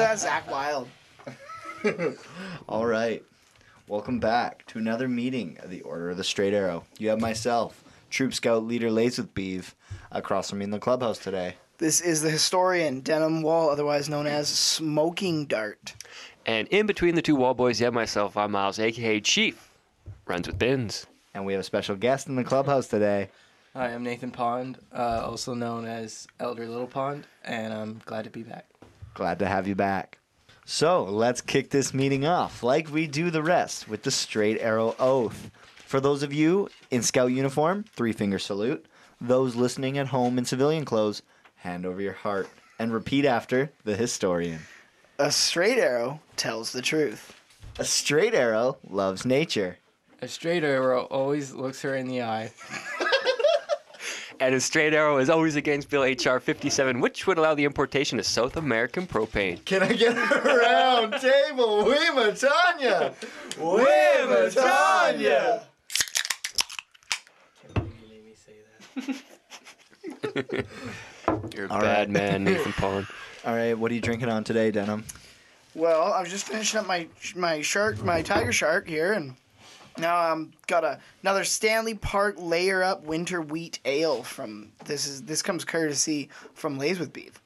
Listen to that Zach Wild. All right. Welcome back to another meeting of the Order of the Straight Arrow. You have myself, Troop Scout Leader Lays with Beeve, across from me in the clubhouse today. This is the historian Denham Wall, otherwise known as Smoking Dart. And in between the two wall boys, you have myself. I'm Miles, aka Chief. Runs with bins. And we have a special guest in the clubhouse today. Hi, I'm Nathan Pond, uh, also known as Elder Little Pond, and I'm glad to be back. Glad to have you back. So let's kick this meeting off, like we do the rest, with the straight arrow oath. For those of you in scout uniform, three finger salute. Those listening at home in civilian clothes, hand over your heart and repeat after the historian. A straight arrow tells the truth. A straight arrow loves nature. A straight arrow always looks her in the eye. And a straight arrow is always against Bill H.R. 57, which would allow the importation of South American propane. Can I get a round table? Weema Tanya! Weema Tanya! Can't believe you made me say that. You're a All bad right. man, Nathan Pond. All right, what are you drinking on today, Denim? Well, I was just finishing up my my shark, my tiger shark here, and now I'm got a, another Stanley Park layer up winter wheat ale from this is this comes courtesy from Lays with Beef.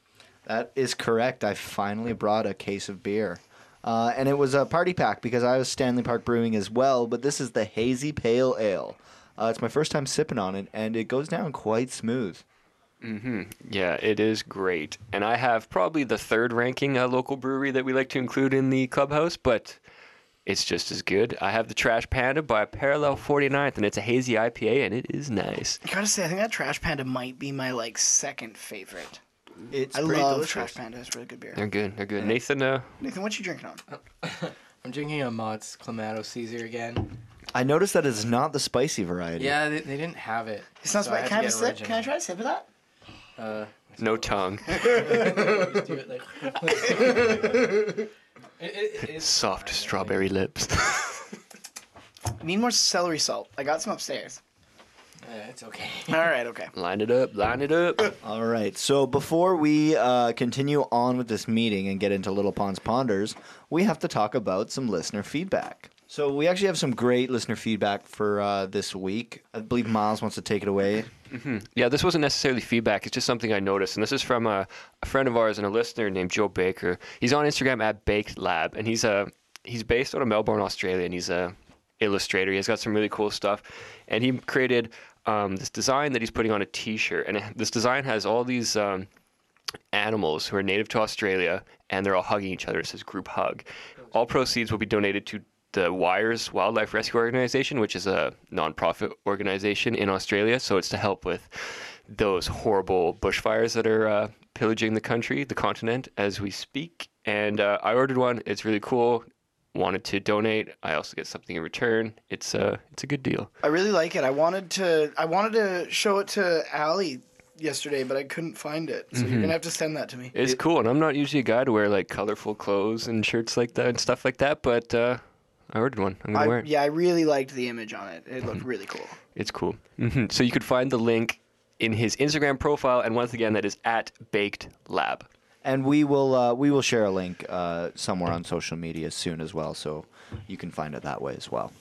That is correct. I finally brought a case of beer. Uh, and it was a party pack because I was Stanley Park Brewing as well, but this is the Hazy Pale Ale. Uh, it's my first time sipping on it, and it goes down quite smooth. Mm-hmm. Yeah, it is great. And I have probably the third ranking uh, local brewery that we like to include in the clubhouse, but it's just as good. I have the Trash Panda by Parallel 49th, and it's a hazy IPA, and it is nice. I gotta say, I think that Trash Panda might be my like second favorite. It's I pretty love delicious. Trash Panda. It's really good beer. They're good. They're good. Nathan, uh, Nathan, what you drinking on? I'm drinking a Mott's Clamato Caesar again. I noticed that it's not the spicy variety. Yeah, they, they didn't have it. It's not so I spicy. had Can I have a sip? original. Can I try a sip of that? Uh, no tongue. just do it. It- it- Soft fine, strawberry lips. Need more celery salt. I got some upstairs. Uh, it's okay. All right, okay. line it up. Line it up. All right. So before we uh, continue on with this meeting and get into Little Ponds Ponders, we have to talk about some listener feedback. So we actually have some great listener feedback for uh, this week. I believe Miles wants to take it away. Yeah, this wasn't necessarily feedback. It's just something I noticed, and this is from a, a friend of ours and a listener named Joe Baker. He's on Instagram at Baked Lab, and he's a he's based out of Melbourne, Australia, and he's a illustrator. He's got some really cool stuff, and he created um, this design that he's putting on a T-shirt, and this design has all these. Um, animals who are native to Australia and they're all hugging each other. It says group hug. All proceeds will be donated to the Wires Wildlife Rescue Organization, which is a nonprofit organization in Australia. So it's to help with those horrible bushfires that are uh, pillaging the country, the continent, as we speak. And uh, I ordered one. It's really cool. Wanted to donate. I also get something in return. It's a it's a good deal. I really like it. I wanted to I wanted to show it to Allie yesterday, but I couldn't find it. So you're gonna have to send that to me. It's cool, and I'm not usually a guy to wear like colorful clothes and shirts like that and stuff like that. But uh, I ordered one. I'm gonna I, wear it. yeah, I really liked the image on it. It looked really cool. It's cool. hmm So you could find the link in his Instagram profile, and once again, that is at Baked Lab. And we will uh, we will share a link uh, somewhere on social media soon as well, so you can find it that way as well.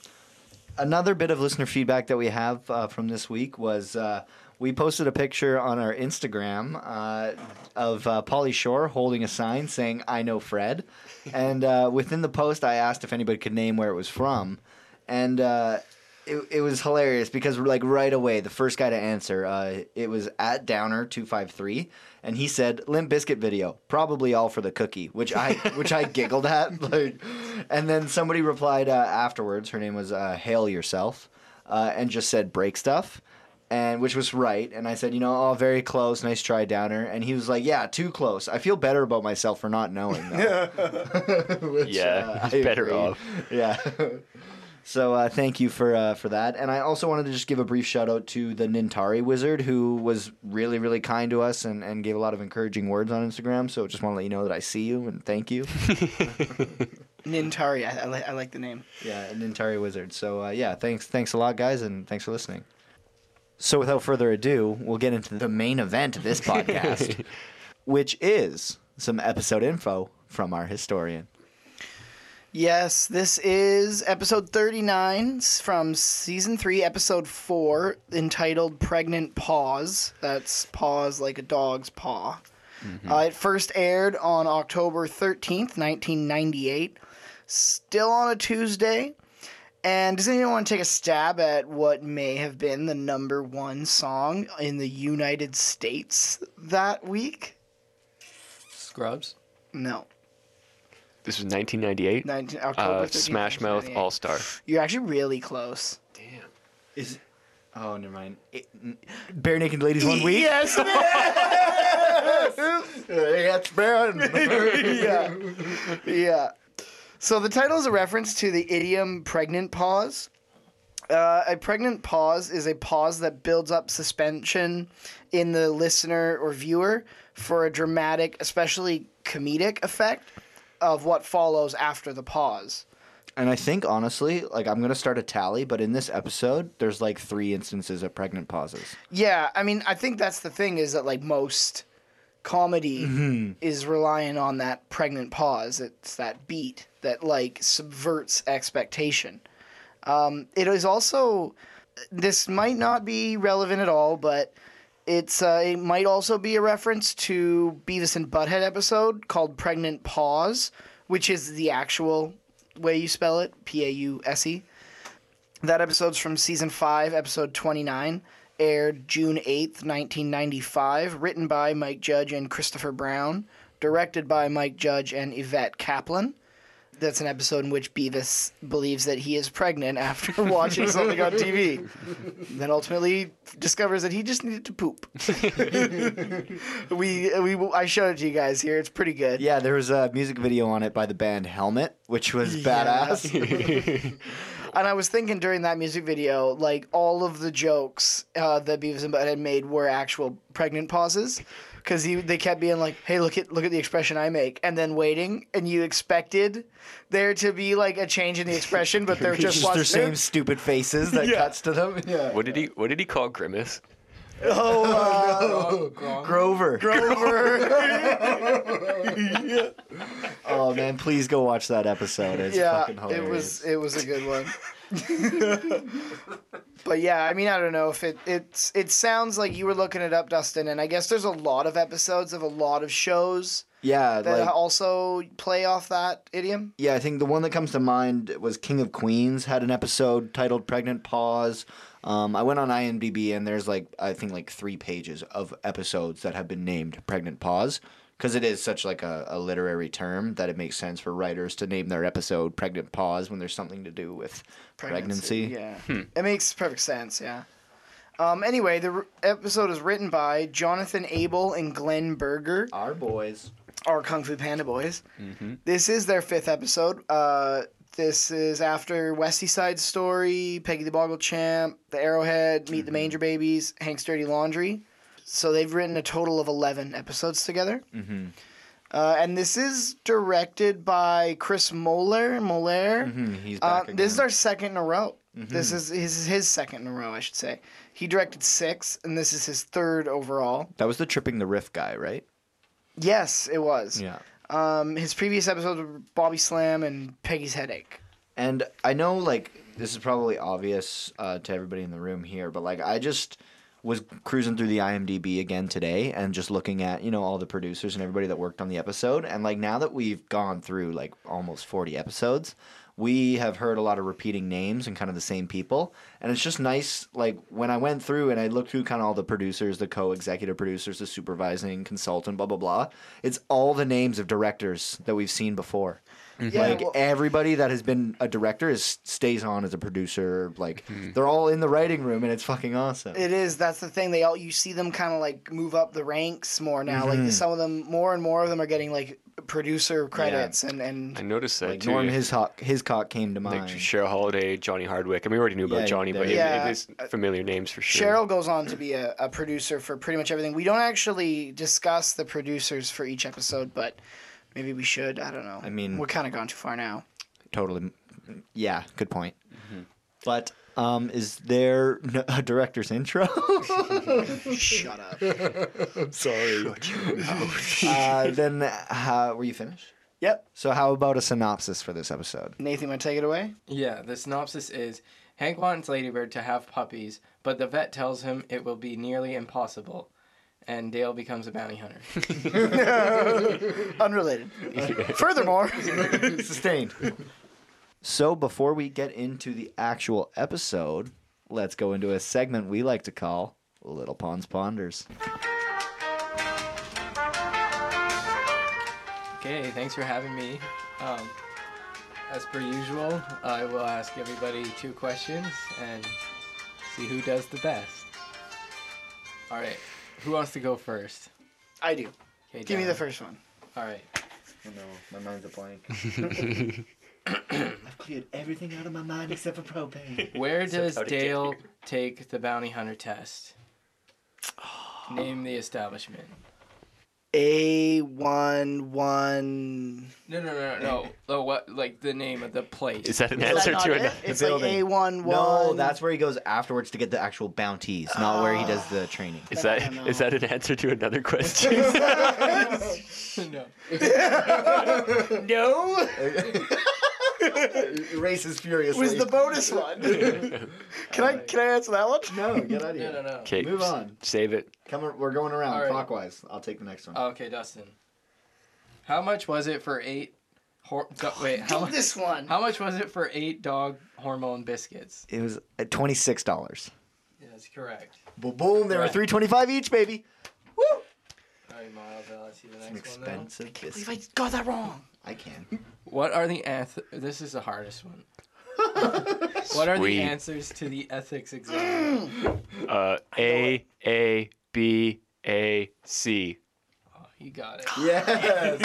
Another bit of listener feedback that we have uh, from this week was uh, we posted a picture on our Instagram uh, of uh, Pauly Shore holding a sign saying "I know Fred," and uh, within the post, I asked if anybody could name where it was from, and uh, it, it was hilarious because like right away, the first guy to answer, uh, it was at Downer two five three, and he said Limp Bizkit video, probably all for the cookie, which I which I giggled at, like, and then somebody replied uh, afterwards. Her name was uh, Hail Yourself, uh, and just said break stuff. And which was right, and I said, you know, oh, very close, nice try, Downer. And he was like, yeah, too close. I feel better about myself for not knowing. Though. Which, Yeah, uh, he's I better agree. off. Yeah. So uh, thank you for uh, for that, and I also wanted to just give a brief shout out to the Nintari Wizard, who was really really kind to us and, and gave a lot of encouraging words on Instagram. So just want to let you know that I see you and thank you. Nintari. I, I, li- I like the name. Yeah, Nintari Wizard. So uh, yeah, thanks thanks a lot, guys, and thanks for listening. So without further ado, we'll get into the main event of this podcast, which is some episode info from our historian. Yes, this is episode 39 from season 3, episode 4, entitled Pregnant Paws. That's paws like a dog's paw. Uh, it first aired on October 13th, 1998. Still on a Tuesday. And does anyone want to take a stab at what may have been the number one song in the United States that week? Scrubs. No. This was 1998. 19, October Uh, 13th, Smash Mouth All Star. You're actually really close. Damn. Is oh never mind. It, Barenaked Ladies one week. Yes, it It's been. yeah. Yeah. So the title is a reference to the idiom pregnant pause. Uh, a pregnant pause is a pause that builds up suspension in the listener or viewer for a dramatic, especially comedic effect of what follows after the pause. And I think honestly, like I'm gonna start a tally, but in this episode, there's like three instances of pregnant pauses. Yeah, I mean, I think that's the thing is that like most comedy is relying on that pregnant pause. It's that beat that like subverts expectation. Um, it is also this might not be relevant at all, but it's uh, it might also be a reference to Beavis and Butthead episode called "Pregnant Pause," which is the actual way you spell it, P A U S E. That episode's from season 5, episode 29, aired June 8th, 1995, written by Mike Judge and Christopher Brown, directed by Mike Judge and Yvette Kaplan. That's an episode in which Beavis believes that he is pregnant after watching something on TV. Then ultimately discovers that he just needed to poop. we, we, I showed it to you guys here. It's pretty good. Yeah, there was a music video on it by the band Helmet, which was badass. And I was thinking during that music video, like all of the jokes uh, that Beavis and Butthead had made were actual pregnant pauses, because they kept being like, "Hey, look at look at the expression I make," and then waiting, and you expected there to be like a change in the expression, but there just Just their wasn't. same stupid faces that Yeah. cuts to them. Yeah. What did he What did he call Grimace? Oh, uh. Grover. Grover. Oh man, please go watch that episode. It's yeah, fucking it was it was a good one. but yeah, I mean, I don't know if it it's it sounds like you were looking it up, Dustin, and I guess there's a lot of episodes of a lot of shows yeah, that like also play off that idiom. yeah, I think the one that comes to mind was King of Queens had an episode titled "Pregnant Pause." Um, I went on IMDb and there's like I think like three pages of episodes that have been named "Pregnant Pause" because it is such like a, a literary term that it makes sense for writers to name their episode "Pregnant Pause" when there's something to do with pregnancy. Yeah, it makes perfect sense. Yeah. Um, anyway, the r- episode is written by Jonathan Abel and Glenn Berger. Our boys. our Kung Fu Panda boys. This is their fifth episode. Uh, this is after Westie Side Story, Peggy the Boggle Champ, The Arrowhead, Meet the Manger Babies, Hank's Dirty Laundry. So they've written a total of 11 episodes together. Mm-hmm. Uh, and this is directed by Chris Moeller. Moeller. Mm-hmm. He's Uh, back again. this is our second in a row. Mm-hmm. This is his, his second in a row, I should say. He directed six, and this is his third overall. that was the Tripping the Rift guy, right? Yes, it was. Yeah. Um, his previous episodes were Bobby Slam and Peggy's Headache. And I know, like, this is probably obvious uh, to everybody in the room here, but like, I just was cruising through the IMDb again today and just looking at you know all the producers and everybody that worked on the episode, and like now that we've gone through like almost forty episodes. We have heard a lot of repeating names and kind of the same people, and it's just nice. Like when I went through and I looked through kind of all the producers, the co-executive producers, the supervising consultant, blah blah blah. It's all the names of directors that we've seen before. Mm-hmm. Yeah, like well- everybody that has been a director is stays on as a producer. Like mm-hmm. they're all in the writing room, and it's fucking awesome. It is. That's the thing. They all you see them kind of like move up the ranks more now. Like mm-hmm. some of them, more and more of them are getting like producer credits and and I noticed that like too. Norm Hiscock, Hiscock came to like mind. Cheryl Holliday, Johnny Hardwick. I mean, we already knew about Yeah, Johnny, but it, yeah. it is familiar names for sure. Cheryl goes on to be a, a producer for pretty much everything. We don't actually discuss the producers for each episode, but maybe we should. I don't know. I mean- we're kind of gone too far now. totally. Yeah, good point. Mm-hmm. But um, is there a director's intro? Shut up. Sorry. uh, then, uh, were you finished? Yep. So, how about a synopsis for this episode? Nathan, want to take it away? Yeah, the synopsis is Hank wants Ladybird to have puppies, but the vet tells him it will be nearly impossible. And Dale becomes a bounty hunter. Unrelated. Furthermore, Sustained. So, before we get into the actual episode, let's go into a segment we like to call Little Ponds Ponders. Okay, thanks for having me. Um, as per usual, I will ask everybody two questions and see who does the best. All right, who wants to go first? I do. Okay, Give me the first one. All right. Oh no, my mind's a blank. I've cleared everything out of my mind except for propane. Where does how to get Dale here. take the bounty hunter test? Name the establishment. A one one. No, no, no, no. Oh, what? Like the name of the place? Is that an Is answer that not to it? another? It's like building. A one one. No, that's where he goes afterwards to get the actual bounties, not where he does the ah. training. Is I that don't is that an answer to another question? no. no. Races furiously. Was the bonus one? can I can I answer that one? No, get out of No, here. no, no. Okay, Move on. Save it. Come on, we're going around All right. clockwise. I'll take the next one. Okay, Dustin. How much was it for eight? Hor- do- wait, how much? this one. How much was it for eight dog hormone biscuits? It was at twenty six dollars. That's correct. Boom, boom! They were Right. three twenty five each, baby. Woo! All right, Miles. uh, Let's see the It's an next one. now. expensive I believe biscuit. I got that wrong. I can. What are the anth- This is the hardest one. what are Sweet. the answers to the ethics exam? Uh, A A B A C. Oh, you got it. Yes.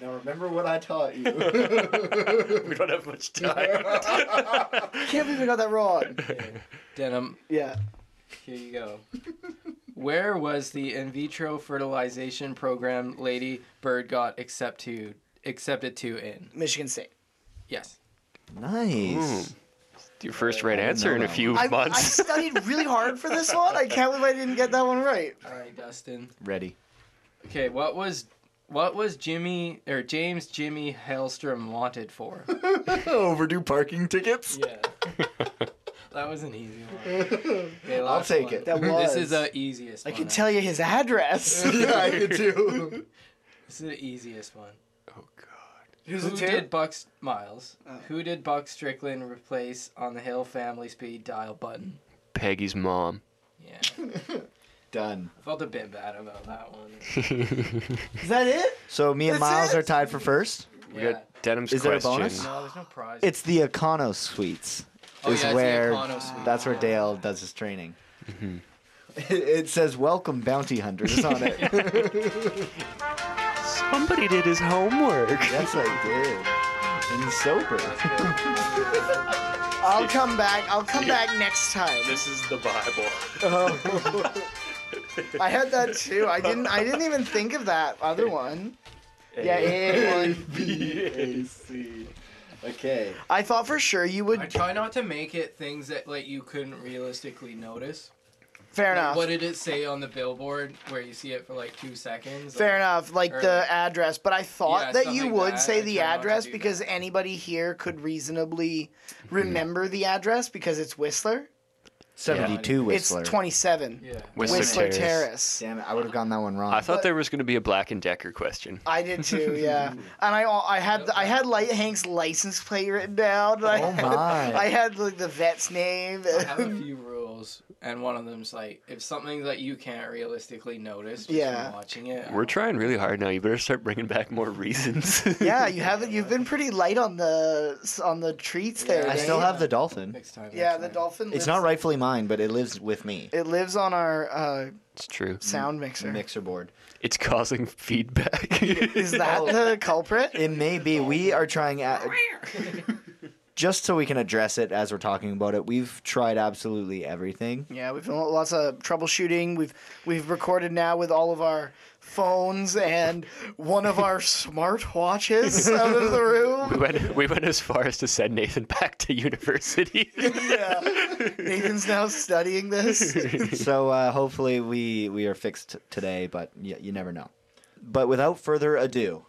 now remember what I taught you. We don't have much time. Can't believe I got that wrong. Okay. Denim. Yeah. Here you go. Where was the in vitro fertilization program Lady Bird got accept to, accepted to in? Michigan State. Yes. nice. Hmm. Your first right answer in a few I, I studied really hard for this one. I can't believe I didn't get that one right. All right, Dustin. Ready. Okay, what was what was Jimmy or James Jimmy Hellstrom wanted for? Overdue parking tickets. Yeah. that was an easy one. Okay, I'll take one. it. That was. This is the easiest I one. can tell you his address. yeah, I could too. This is the easiest one. God. Who's Who did Buck Miles? Oh. Who did Buck Strickland replace on the Hill Family Speed dial button? Peggy's mom. Yeah. Done. I felt a bit bad about that one. Is that it? So me and That's Miles it? are tied for first. We Yeah. got Denham's Is there a bonus? No, there's no prize. It's the Econo Suites. Oh, is yeah, where Econo Suite. that's where Dale does his training. It, mm-hmm. it says "Welcome, bounty hunters" on it. Somebody did his homework. yes, I did. And sober. I'll come back. I'll come back next time. This is the Bible. Oh. I had that too. I didn't. I didn't even think of that other one. Yeah, A one. B A C. Okay. I thought for sure you would. I try not to make it things that like you couldn't realistically notice. Fair Like, enough. what did it say on the billboard where you see it for like two seconds? Fair enough, like the like- address, but I thought Yeah, that you like would that. say I the try not to address because that. anybody here could reasonably remember the address because it's Whistler. Seventy-two Whistler. It's 27 Yeah. Whistler Whistler, Terrace. Terrace. Damn it! I would have gotten that one wrong. I thought there was going to be a Black and Decker question. I did too, yeah. and I I had I had like Hank's license plate written down. and I Oh had, my. I had like the vet's name. I have a few rules. rules, and one of them's like if something that you can't realistically notice just Yeah. from watching it. We're trying really hard now. You better start bringing back more reasons. Yeah, you haven't. You've been pretty light on the on the treats there. I Nate. still have the dolphin. next time. Yeah, the time. dolphin. It's not rightfully mine, but it lives with me. It lives on our uh, it's true. sound mixer. Mixer board. It's causing feedback. Is that the culprit? It may be. We are trying. A- just so we can address it as we're talking about it, we've tried absolutely everything. Yeah, we've done lots of troubleshooting. We've we've recorded now with all of our phones and one of our smart watches out of the we room. went we went as far as to send Nathan back to university. Yeah, Nathan's now studying this. so uh, hopefully we we are fixed today, but y- you never know. But without further ado,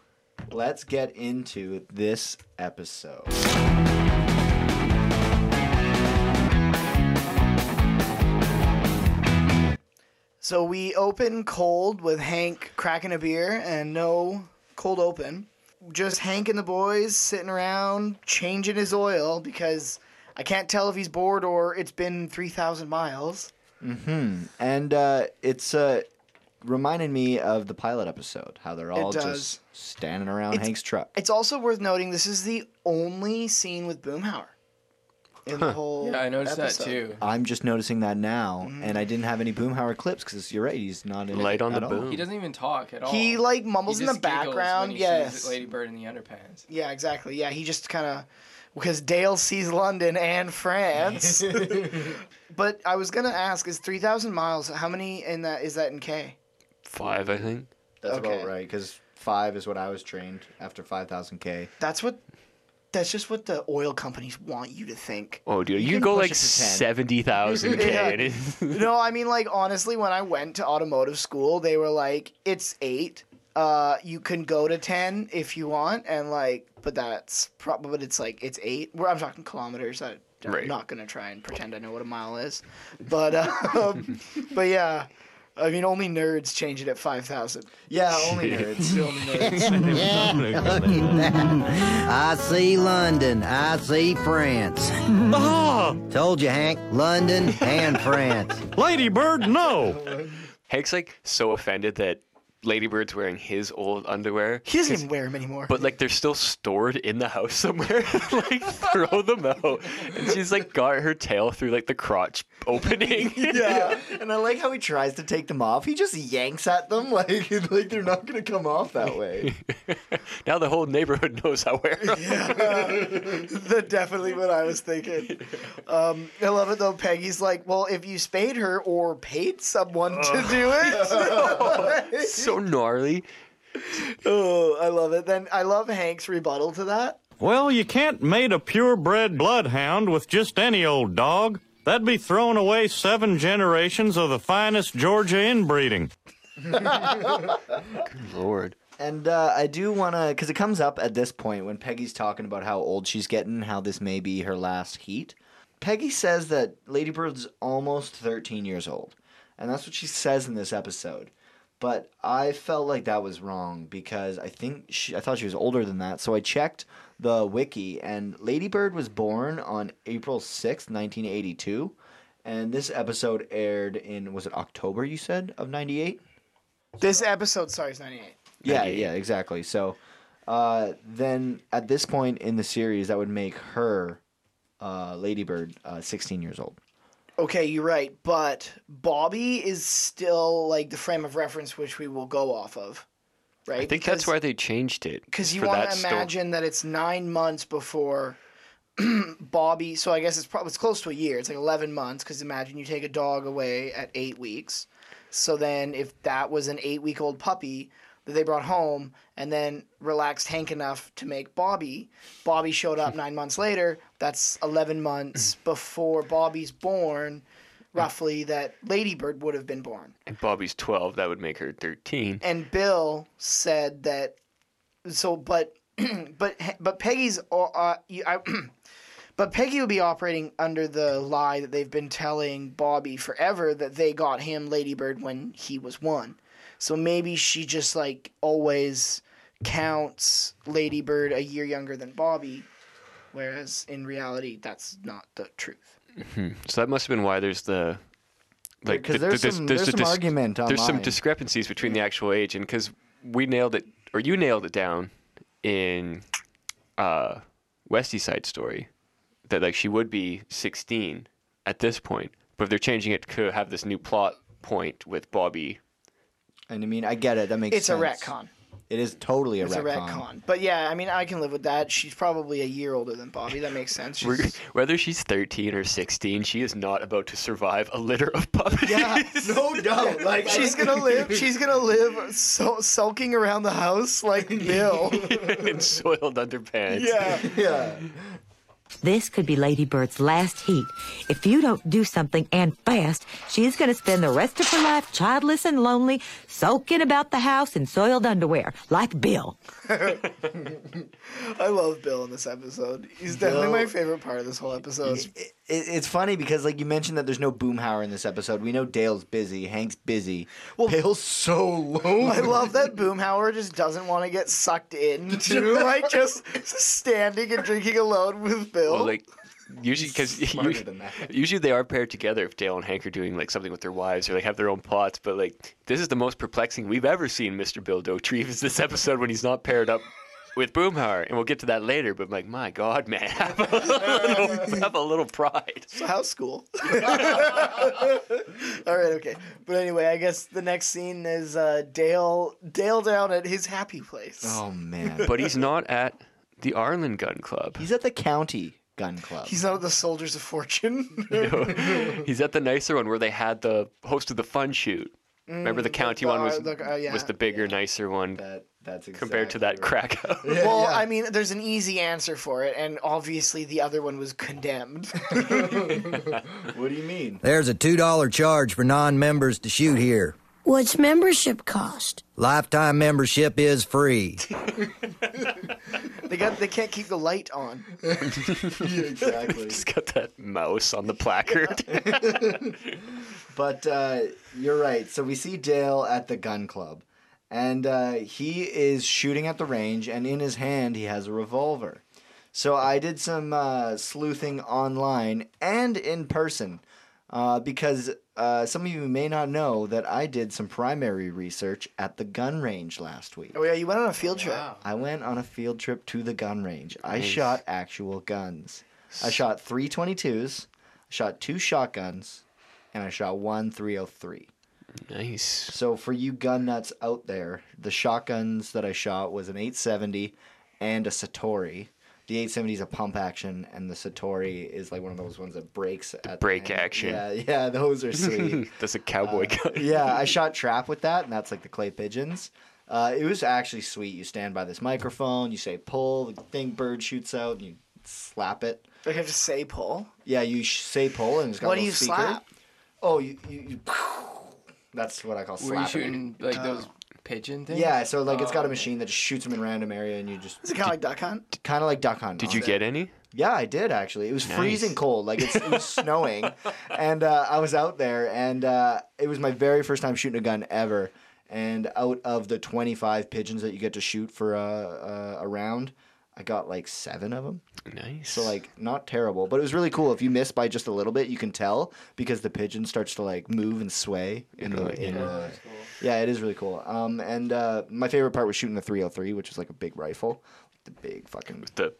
let's get into this episode. So we open cold with Hank cracking a beer and no cold open. Just Hank and the boys sitting around changing his oil because I can't tell if he's bored or it's been 3,000 miles. Mm-hmm. And uh, it's uh, reminded me of the pilot episode, how they're all just standing around It's- Hank's truck. It's also worth noting this is the only scene with Boomhauer in the whole Yeah, I noticed episode. that too. I'm just noticing that now, Mm-hmm. and I didn't have any Boomhauer clips because you're right, he's not in Light it on at the all. boom. He doesn't even talk at all. He like mumbles He in the background. When Yes. sees Lady Bird in the underpants. Yeah, exactly. Yeah, he just kind of because Dale sees London and France. but I was gonna ask: Is three thousand miles? How many in that is that in K? Five, I think. That's Okay. about right, because five is what I was trained after 5,000K. That's what. That's just what the oil companies want you to think. Oh, dude, you, can can go like it to 10. seventy thousand k. Yeah. no, I mean like honestly, when I went to automotive school, they were like, "It's eight. Uh, you can go to ten if you want," and like, but that's probably, but it's like it's eight. Where I'm talking kilometers. I, I'm Right. not gonna try and pretend I know what a mile is, but um, but yeah, I mean only nerds change it at five thousand. Yeah, only nerds. Only nerds. Yeah, look at that. I see London. I see France. Ah, Told you, Hank. London and France. Lady Bird, no. Hank's like so offended that Lady Bird's wearing his old underwear. he doesn't even wear them anymore. But like they're still stored in the house somewhere. like throw them out. And she's like got her tail through like the crotch opening. yeah, and I like how he tries to take them off. He just yanks at them like like they're not gonna come off that way. now the whole neighborhood knows I wear them. That's definitely what I was thinking. Um, I love it though. Peggy's like, well, if you spayed her or paid someone to do it. so gnarly. oh, I love it. Then I love Hank's rebuttal to that. Well, you can't mate a purebred bloodhound with just any old dog. That'd be throwing away seven generations of the finest Georgia inbreeding. Good Lord. And uh, I do want to, because it comes up at this point when Peggy's talking about how old she's getting, how this may be her last heat. Peggy says that Ladybird's almost 13 years old. And that's what she says in this episode. But I felt like that was wrong because I think she, I thought she was older than that. So I checked the wiki, and Lady Bird was born on April 6th, 1982. And this episode aired in, was it October, you said, of 98? This episode, sorry, is 98. Yeah, 98. yeah, exactly. So uh, then at this point in the series, that would make her, uh, Ladybird, uh, 16 years old. Okay, you're right. But Bobby is still like the frame of reference which we will go off of. Right? I think that's why they changed it. Because you want to imagine that it's nine months before Bobby. So I guess it's probably it's close to a year. It's like eleven months. Because imagine you take a dog away at eight weeks. So then, if that was an eight-week-old puppy that they brought home and then relaxed Hank enough to make Bobby, Bobby showed up hmm. nine months later. That's eleven months hmm. before Bobby's born. Hmm. Roughly, that Ladybird would have been born. And Bobby's 12, that would make her 13. and Bill said that. So, but, but, but Peggy's. Uh, uh I, but Peggy would be operating under the lie that they've been telling Bobby forever that they got him Ladybird when he was one. So maybe she just like always counts Ladybird a year younger than Bobby, whereas in reality that's not the truth. So that must have been why there's the like 'cause th- there's th- some- there's some dis- argument There's some discrepancies between the actual age, and because we nailed it, or you nailed it down in uh, West Side Story, that like she would be 16 at this point, but if they're changing it to have this new plot point with Bobby, And I mean, I get it. That makes It's a sense. retcon. It is totally a It's retcon. a retcon. But yeah, I mean, I can live with that. She's probably a year older than Bobby. That makes sense. She's- whether she's 13 or 16, she is not about to survive a litter of puppies. Yeah, no doubt. Like She's gonna live. She's gonna live so, sulking around the house like Bill. in soiled underpants. yeah. yeah. This could be Lady Bird's last heat. If you don't do something and fast, she's going to spend the rest of her life childless and lonely, sulking about the house in soiled underwear, like Bill. I love Bill in this episode. He's definitely Bill- my favorite part of this whole episode. It, it, it's funny because like you mentioned that there's no Boomhauer in this episode. We know Dale's busy, Hank's busy. Well, Bill's so lonely. I love that Boomhauer just doesn't want to get sucked into like just standing and drinking alone with Bill. Well, like usually because smarter usually they are paired together if Dale and Hank are doing like something with their wives or they have their own plots. But like this is the most perplexing we've ever seen Mr. Bill Dauterive is this episode when he's not paired up with Boomhauer, and we'll get to that later. But like, my God, man, have a little, have a little pride. So how's school? All right, okay. But anyway, I guess the next scene is uh, Dale Dale down at his happy place. Oh man. But he's not at the Arlen Gun Club. He's at the county gun club. He's not at the Soldiers of Fortune. no, he's at the nicer one where they had the host of the fun shoot. Remember the county the- one was the- uh, yeah. was the bigger, nicer one that that's exactly compared to that right. crack house. well, yeah. I mean, there's an easy answer for it, and obviously the other one was condemned. What do you mean? There's a $2 charge for non members to shoot here. What's membership cost? Lifetime membership is free. they got they can't keep the light on. exactly. He's got that mouse on the placard. But uh, you're right. So we see Dale at the gun club, and uh, he is shooting at the range, and in his hand he has a revolver. So I did some uh, sleuthing online and in person, uh, because uh, some of you may not know that I did some primary research at the gun range last week. Oh yeah, you went on a field trip. I went on a field trip to the gun range. I shot actual guns. I shot three 22s, I shot two shotguns, and I shot one 303. nice. So for you gun nuts out there, the shotguns that I shot was an 870 and a Satori. The 870 is a pump action, and the Satori is like one of those ones that breaks at the Break end. action. Yeah, yeah, those are sweet. That's a cowboy gun. yeah, I shot trap with that, and that's like the clay pigeons. Uh, it was actually sweet. You stand by this microphone, you say pull, the thing bird shoots out, and you slap it. Do I have to say pull? Yeah, you sh- say pull, and it's got What a do you speaker. slap? Oh, you, you, you That's what I call Were you slapping. shooting like those pigeon things? Yeah, so like it's got a Oh, okay. machine that just shoots them in random area, and you just Is it kind of like duck hunt? kind of like duck hunt. Did you get any? Yeah, I did actually. It was Nice. freezing cold, like it's, it was snowing, and uh, I was out there, and uh, it was my very first time shooting a gun ever. And out of the twenty-five pigeons that you get to shoot for a, a, a round, I got like seven of them. Nice. So like not terrible, but it was really cool. If you miss by just a little bit, you can tell because the pigeon starts to like move and sway in the Really? in Yeah. the. Yeah, it is really cool. Um, and uh, my favorite part was shooting the 303, which is like a big rifle, the big fucking the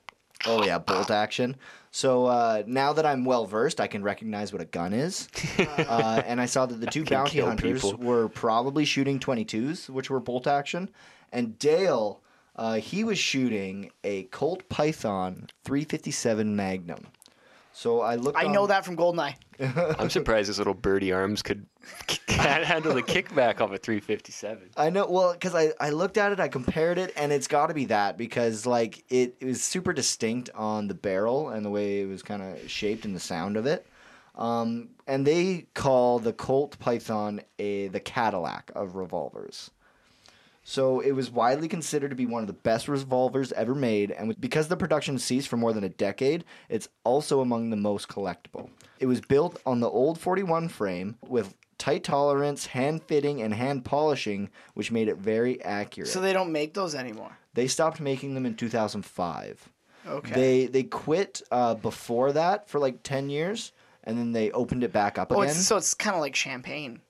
Oh yeah, bolt action. So uh, now that I'm well versed, I can recognize what a gun is. uh, and I saw that the two bounty hunters people. were probably shooting 22s, which were bolt action. And Dale, uh, he was shooting a Colt Python 357 Magnum. So I looked. I know that from Goldeneye. I'm surprised his little birdie arms could can't handle the kickback off a 357. I know, well, because I, I looked at it, I compared it, and it's got to be that because like it, it was super distinct on the barrel and the way it was kind of shaped and the sound of it. Um, and they call the Colt Python a the Cadillac of revolvers. So it was widely considered to be one of the best revolvers ever made, and because the production ceased for more than a decade, it's also among the most collectible. It was built on the old 41 frame with tight tolerance, hand fitting, and hand polishing, which made it very accurate. So they don't make those anymore. they stopped making them in 2005. Okay. They they quit uh, before that for like 10 years, and then they opened it back up Oh, again. it's, so it's kind of like champagne.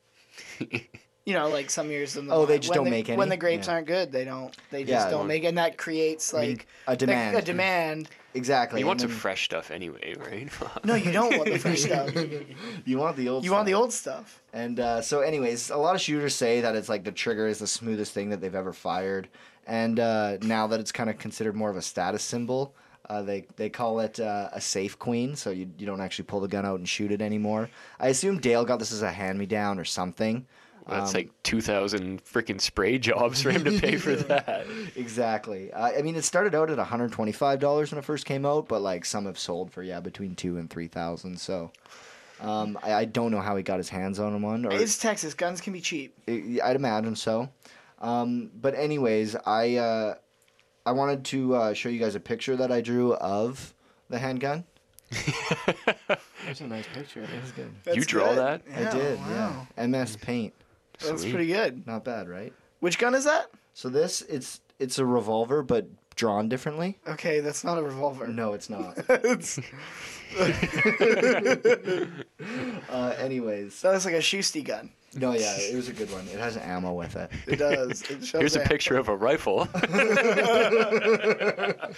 you know, like some years in the Oh, they just when don't the- make when the grapes Yeah. aren't good. They don't. They just Yeah. don't make, and that creates I mean, like a the- demand. A demand. exactly. You want and some fresh stuff anyway, right? No, you don't want the fresh stuff. You want the old. You want the stuff. old stuff. And uh, so, anyways, a lot of shooters say that it's like the trigger is the smoothest thing that they've ever fired, and uh, now that it's kind of considered more of a status symbol, uh, they they call it uh, a safe queen. So you you don't actually pull the gun out and shoot it anymore. I assume Dale got this as a hand me down or something. That's Um, like 2,000 freaking spray jobs for him to pay for that. Exactly. Uh, I mean, it started out at one hundred twenty five dollars when it first came out, but like some have sold for yeah between two and three thousand. So. Um, I, I don't know how he got his hands on one. Or It's Texas. Guns can be cheap. I- I'd imagine so. Um, but anyways, I uh, I wanted to uh, show you guys a picture that I drew of the handgun. That's a nice picture. That's good. you draw good. that? I Yeah, did, wow. yeah. MS Paint, That's Sweet. pretty good. not bad, right? Which gun is that? So this it's it's a revolver, but drawn differently. Okay, that's not a revolver. No, it's not. it's, uh, anyways, that looks like a Shusty gun. No, yeah, it was a good one. It has ammo with it. It does. It shows Here's a that. picture of a rifle.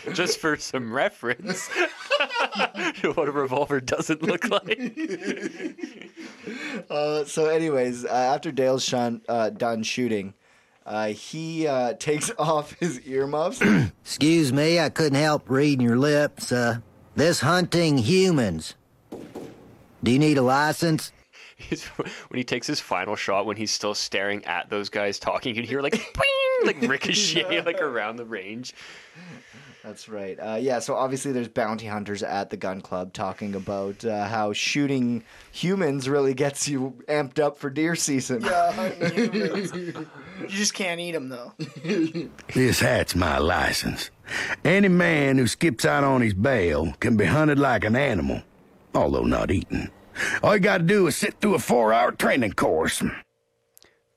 Just for some reference what a revolver doesn't look like. Uh, so, anyways, uh, after Dale's shun, uh, done shooting, uh, he uh, takes off his earmuffs. Excuse me, I couldn't help reading your lips. Uh, this hunting humans. Do you need a license? He's, when he takes his final shot, when he's still staring at those guys talking, you can hear like "Boing!" like ricochet like around the range. That's right. Uh, yeah, so obviously there's bounty hunters at the gun club talking about uh, how shooting humans really gets you amped up for deer season. Yeah, hunting humans. you just can't eat them though. This hat's my license. Any man who skips out on his bail can be hunted like an animal, although not eaten. All you gotta do is sit through a four hour training course.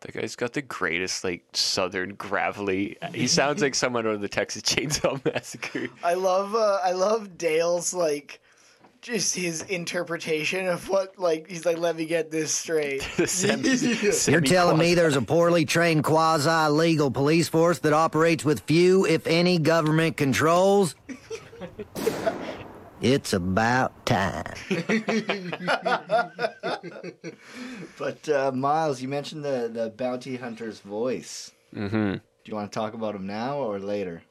That guy's got the greatest like southern gravelly. He sounds like someone out of the Texas Chainsaw Massacre. I love uh, I love Dale's like just his interpretation of what like he's like let me get this straight. The semi- You're telling me there's a poorly trained quasi legal police force that operates with few, if any, government controls? It's about time. But uh, Miles, you mentioned the, the bounty hunter's voice. Mhm. Do you want to talk about him now or later?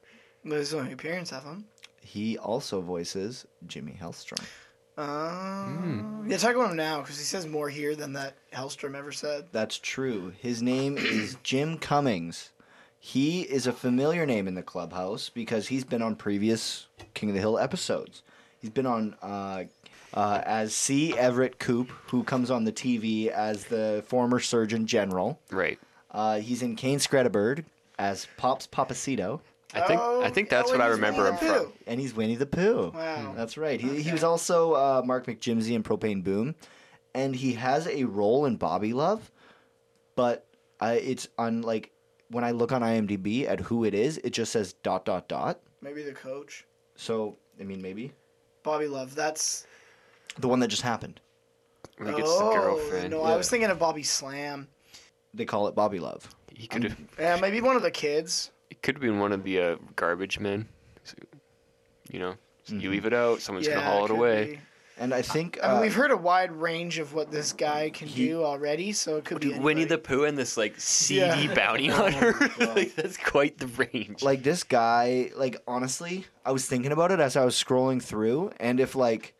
There's only appearance of him. He also voices Jimmy Hellstrom. Uh, Yeah, talk about him now because he says more here than that Hellstrom ever said. That's true. His name is Jim Cummings. He is a familiar name in the clubhouse because he's been on previous King of the Hill episodes. He's been on uh, uh, as C. Everett Koop, who comes on the TV as the former Surgeon General. Right. Uh, he's in Kane Scredabird as Pops Papacito. I think I think that's what I remember him from. And he's Winnie the Pooh. Wow. That's right. He, he was also uh, Mark McJimsey in Propane Boom. And he has a role in Bobby Love, but uh, it's on, like, when I look on IMDb at who it is, it just says dot, dot, dot. Maybe the coach, So, I mean, maybe. Bobby Love. That's The one that just happened. When he gets oh the girlfriend. no, I was thinking of Bobby Slam. They call it Bobby Love. He could have Yeah, maybe one of the kids. it could have been one of the uh, garbage men. You know, you leave it out, someone's yeah, gonna haul it could away. be. And I think. I mean, uh, we've heard a wide range of what this guy can he- do already, so it could be Winnie the Pooh and this like seedy Yeah. bounty hunter. like that's quite the range. like this guy like honestly i was thinking about it as i was scrolling through and if like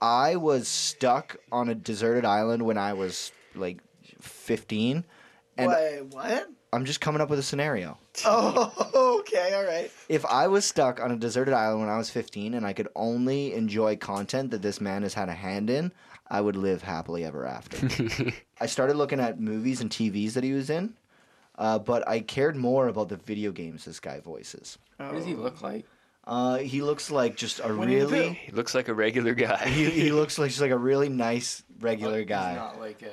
i was stuck on a deserted island when i was like 15 and Wait, what? i'm just coming up with a scenario Oh, okay, all right. if i was stuck on a deserted island when i was 15 and i could only enjoy content that this man has had a hand in i would live happily ever after i started looking at movies and tvs that he was in uh, but i cared more about the video games this guy voices What does he look like? uh, he looks like just a Winnie the really Pooh. he looks like a regular guy. he, he looks like just like a really nice regular He's guy. not like a.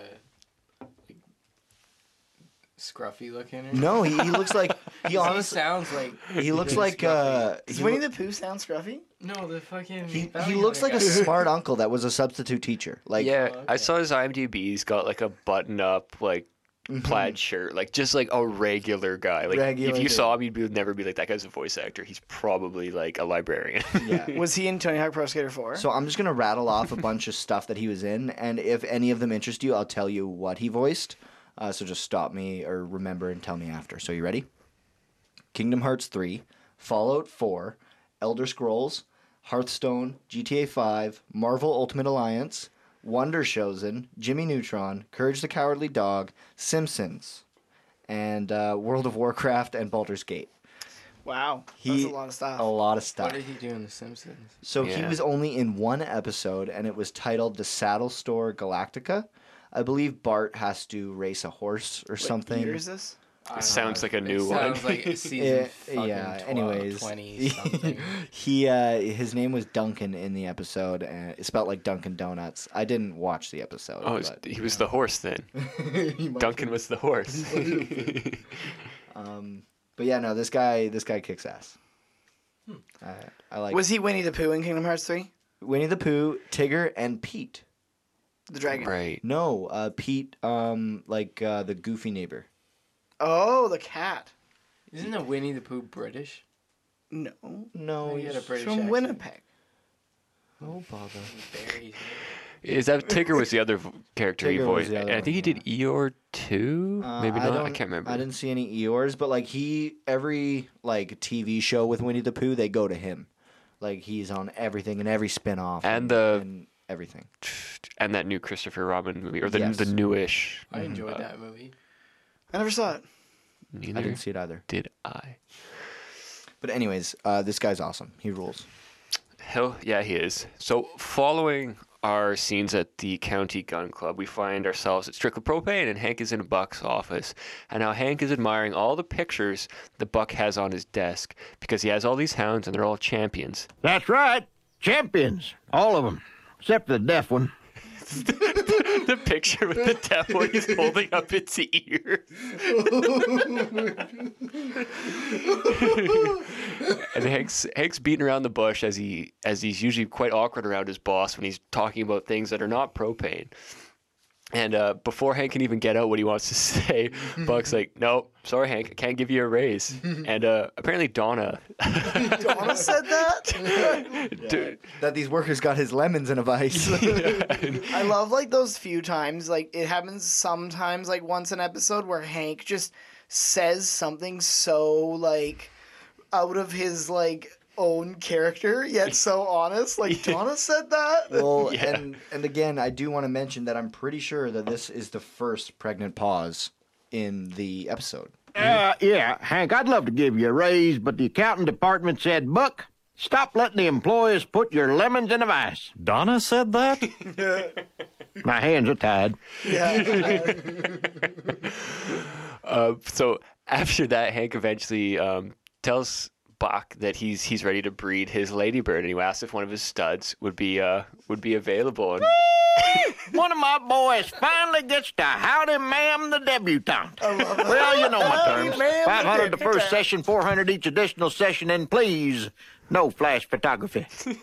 scruffy looking? Or No, he, he looks like he he honestly sounds like he looks like scruffy. uh Does he, Winnie loo- the Pooh sound scruffy? no, the fucking he, he looks hunter like a smart uncle that was a substitute teacher. Like yeah, Oh, I saw his IMDb. He's got like a button-up, like plaid shirt, like just like a regular guy. Like Regular if you dude. saw him, you'd be, never be like that guy's a voice actor. He's probably like a librarian. yeah. Was he in Tony Hawk Pro Skater 4? So I'm just gonna rattle off a bunch of stuff that he was in, and if any of them interest you, I'll tell you what he voiced. Uh, so just stop me or remember and tell me after. So you ready? Kingdom Hearts 3, Fallout 4, Elder Scrolls, Hearthstone, GTA 5, Marvel Ultimate Alliance, Wonder Chosen, Jimmy Neutron, Courage the Cowardly Dog, Simpsons, and uh, World of Warcraft and Baldur's Gate. wow. He, That's a lot of stuff. A lot of stuff. What did he do in The Simpsons? So he was only in one episode, and it was titled "The Saddlesore Galactica." I believe Bart has to race a horse or What something. year is this? I don't sounds like a It new one. Sounds like season Yeah, fucking yeah. 12, anyways, 20 something. he uh, his name was Duncan in the episode, and it's spelled like Dunkin' Donuts. I didn't watch the episode. oh, but, he was the horse then. Duncan was the horse. um, but yeah, no, this guy this guy kicks ass. I, I like Was he Winnie the Pooh in Kingdom Hearts 3? Winnie the Pooh, Tigger, and Pete. The dragon. right. No, uh, Pete, um, like uh, the goofy neighbor. Oh, the cat. Isn't the Winnie the Pooh British? No. No, He had a he's British From accent. Winnipeg. oh bother. Very- Is that Tigger was the other v- character he Tigger was voiced? the other I think he one, did Eeyore too. Uh, Maybe not. I, don't- can't remember. I didn't see any Eeyores, but like he, every like TV show with Winnie the Pooh, they go to him. Like he's on everything and every spin-off And the- and everything. And that new Christopher Robin movie, or the Yes. the newish. I enjoyed Uh, that movie. I never saw it. Neither I didn't see it either. did I. But anyways, uh, this guy's awesome. He rules. Hell, yeah, he is. So, following our scenes at the county gun club, we find ourselves at Strickland Propane, and Hank is in Buck's office. And now Hank is admiring all the pictures that Buck has on his desk because he has all these hounds and they're all champions. That's right. Champions. All of them. Except for the deaf one. the picture with the deaf one, he's holding up its ears. and Hank's Hank's beating around the bush as he as he's usually quite awkward around his boss when he's talking about things that are not propane. And uh, before Hank can even get out what he wants to say, Buck's like, "Nope, sorry, Hank, I can't give you a raise." And uh, apparently Donna, Donna said that? Dude, That these workers got his lemons in a vice. I love like those few times, like it happens sometimes, like once an episode where Hank just says something so like out of his like own character, yet so honest. Like Donna said that. well, Yeah. and and again, I do want to mention that I'm pretty sure that this is the first pregnant pause in the episode. Uh, yeah, Hank, I'd love to give you a raise, but the accounting department said, Buck, stop letting the employees put your lemons in a vice. Donna said that? My hands are tied. Yeah. Uh, so after that, Hank eventually um, tells Buck that he's he's ready to breed his ladybird, and he asked if one of his studs would be uh, would be available. And One of my boys finally gets to howdy ma'am the debutante. Well, you know my terms. 500 the first session, 400 each additional session, and please, no flash photography.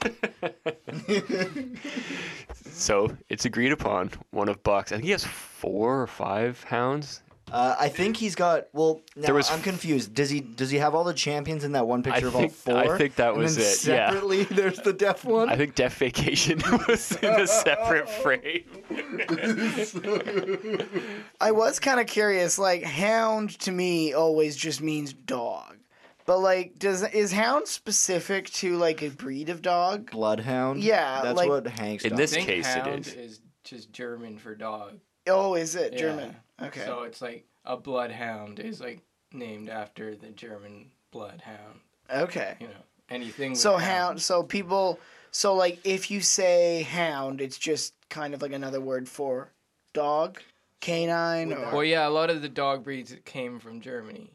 so it's agreed upon. One of Buck's, I think he has four or five hounds. Uh, I think he's got. Well, now There was- I'm confused. Does he does he have all the champions in that one picture of all four? I think that And was then it, yeah. Separately, there's the deaf one. I think Death Vacation was in a separate frame. I was kind of curious. Like hound to me always just means dog, but like does is hound specific to like a breed of dog? Bloodhound. Yeah, that's like- what Hank's. In dog- this I think case, it hound is. is just German for dog. Oh, is it Yeah. German? Okay. So it's like a bloodhound is like named after the German bloodhound. okay. You know, anything. with So hound. So people. So like, if you say hound, it's just kind of like another word for dog, canine, or Well, yeah, a lot of the dog breeds came from Germany,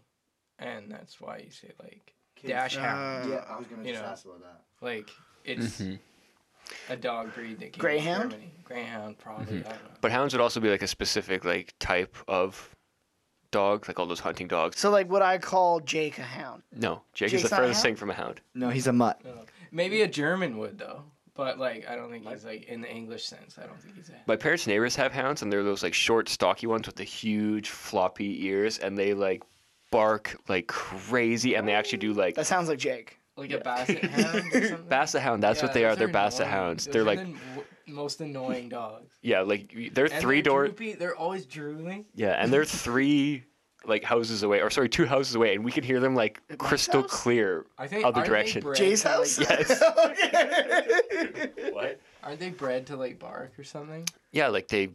and that's why you say like dash hound. yeah, I was gonna you just know. ask about that. Like it's mm-hmm. A dog breed that came Greyhound? from Greyhound, probably. Mm-hmm. I don't know. But hounds would also be like a specific like type of dog, like all those hunting dogs. So like what I call Jake a hound. No, Jake is the furthest thing from a hound. No, he's a mutt. Oh. Maybe a German would though, but like I don't think he's like in the English sense. I don't think he's a. My parents' neighbors have hounds, and they're those like short, stocky ones with the huge, floppy ears, and they like bark like crazy, and they actually do like That sounds like Jake. Like a basset hound or something. basset hound. That's what they are. They're basset annoying. hounds. Those They're like the n- w- most annoying dogs. yeah, like they're And three they're door. They're always drooling. Yeah, and they're three like houses away, or sorry, two houses away, and we can hear them like crystal clear I think other direction. Jay's to, like- house? Yes. what? Aren't they bred to like bark or something? Yeah, like they.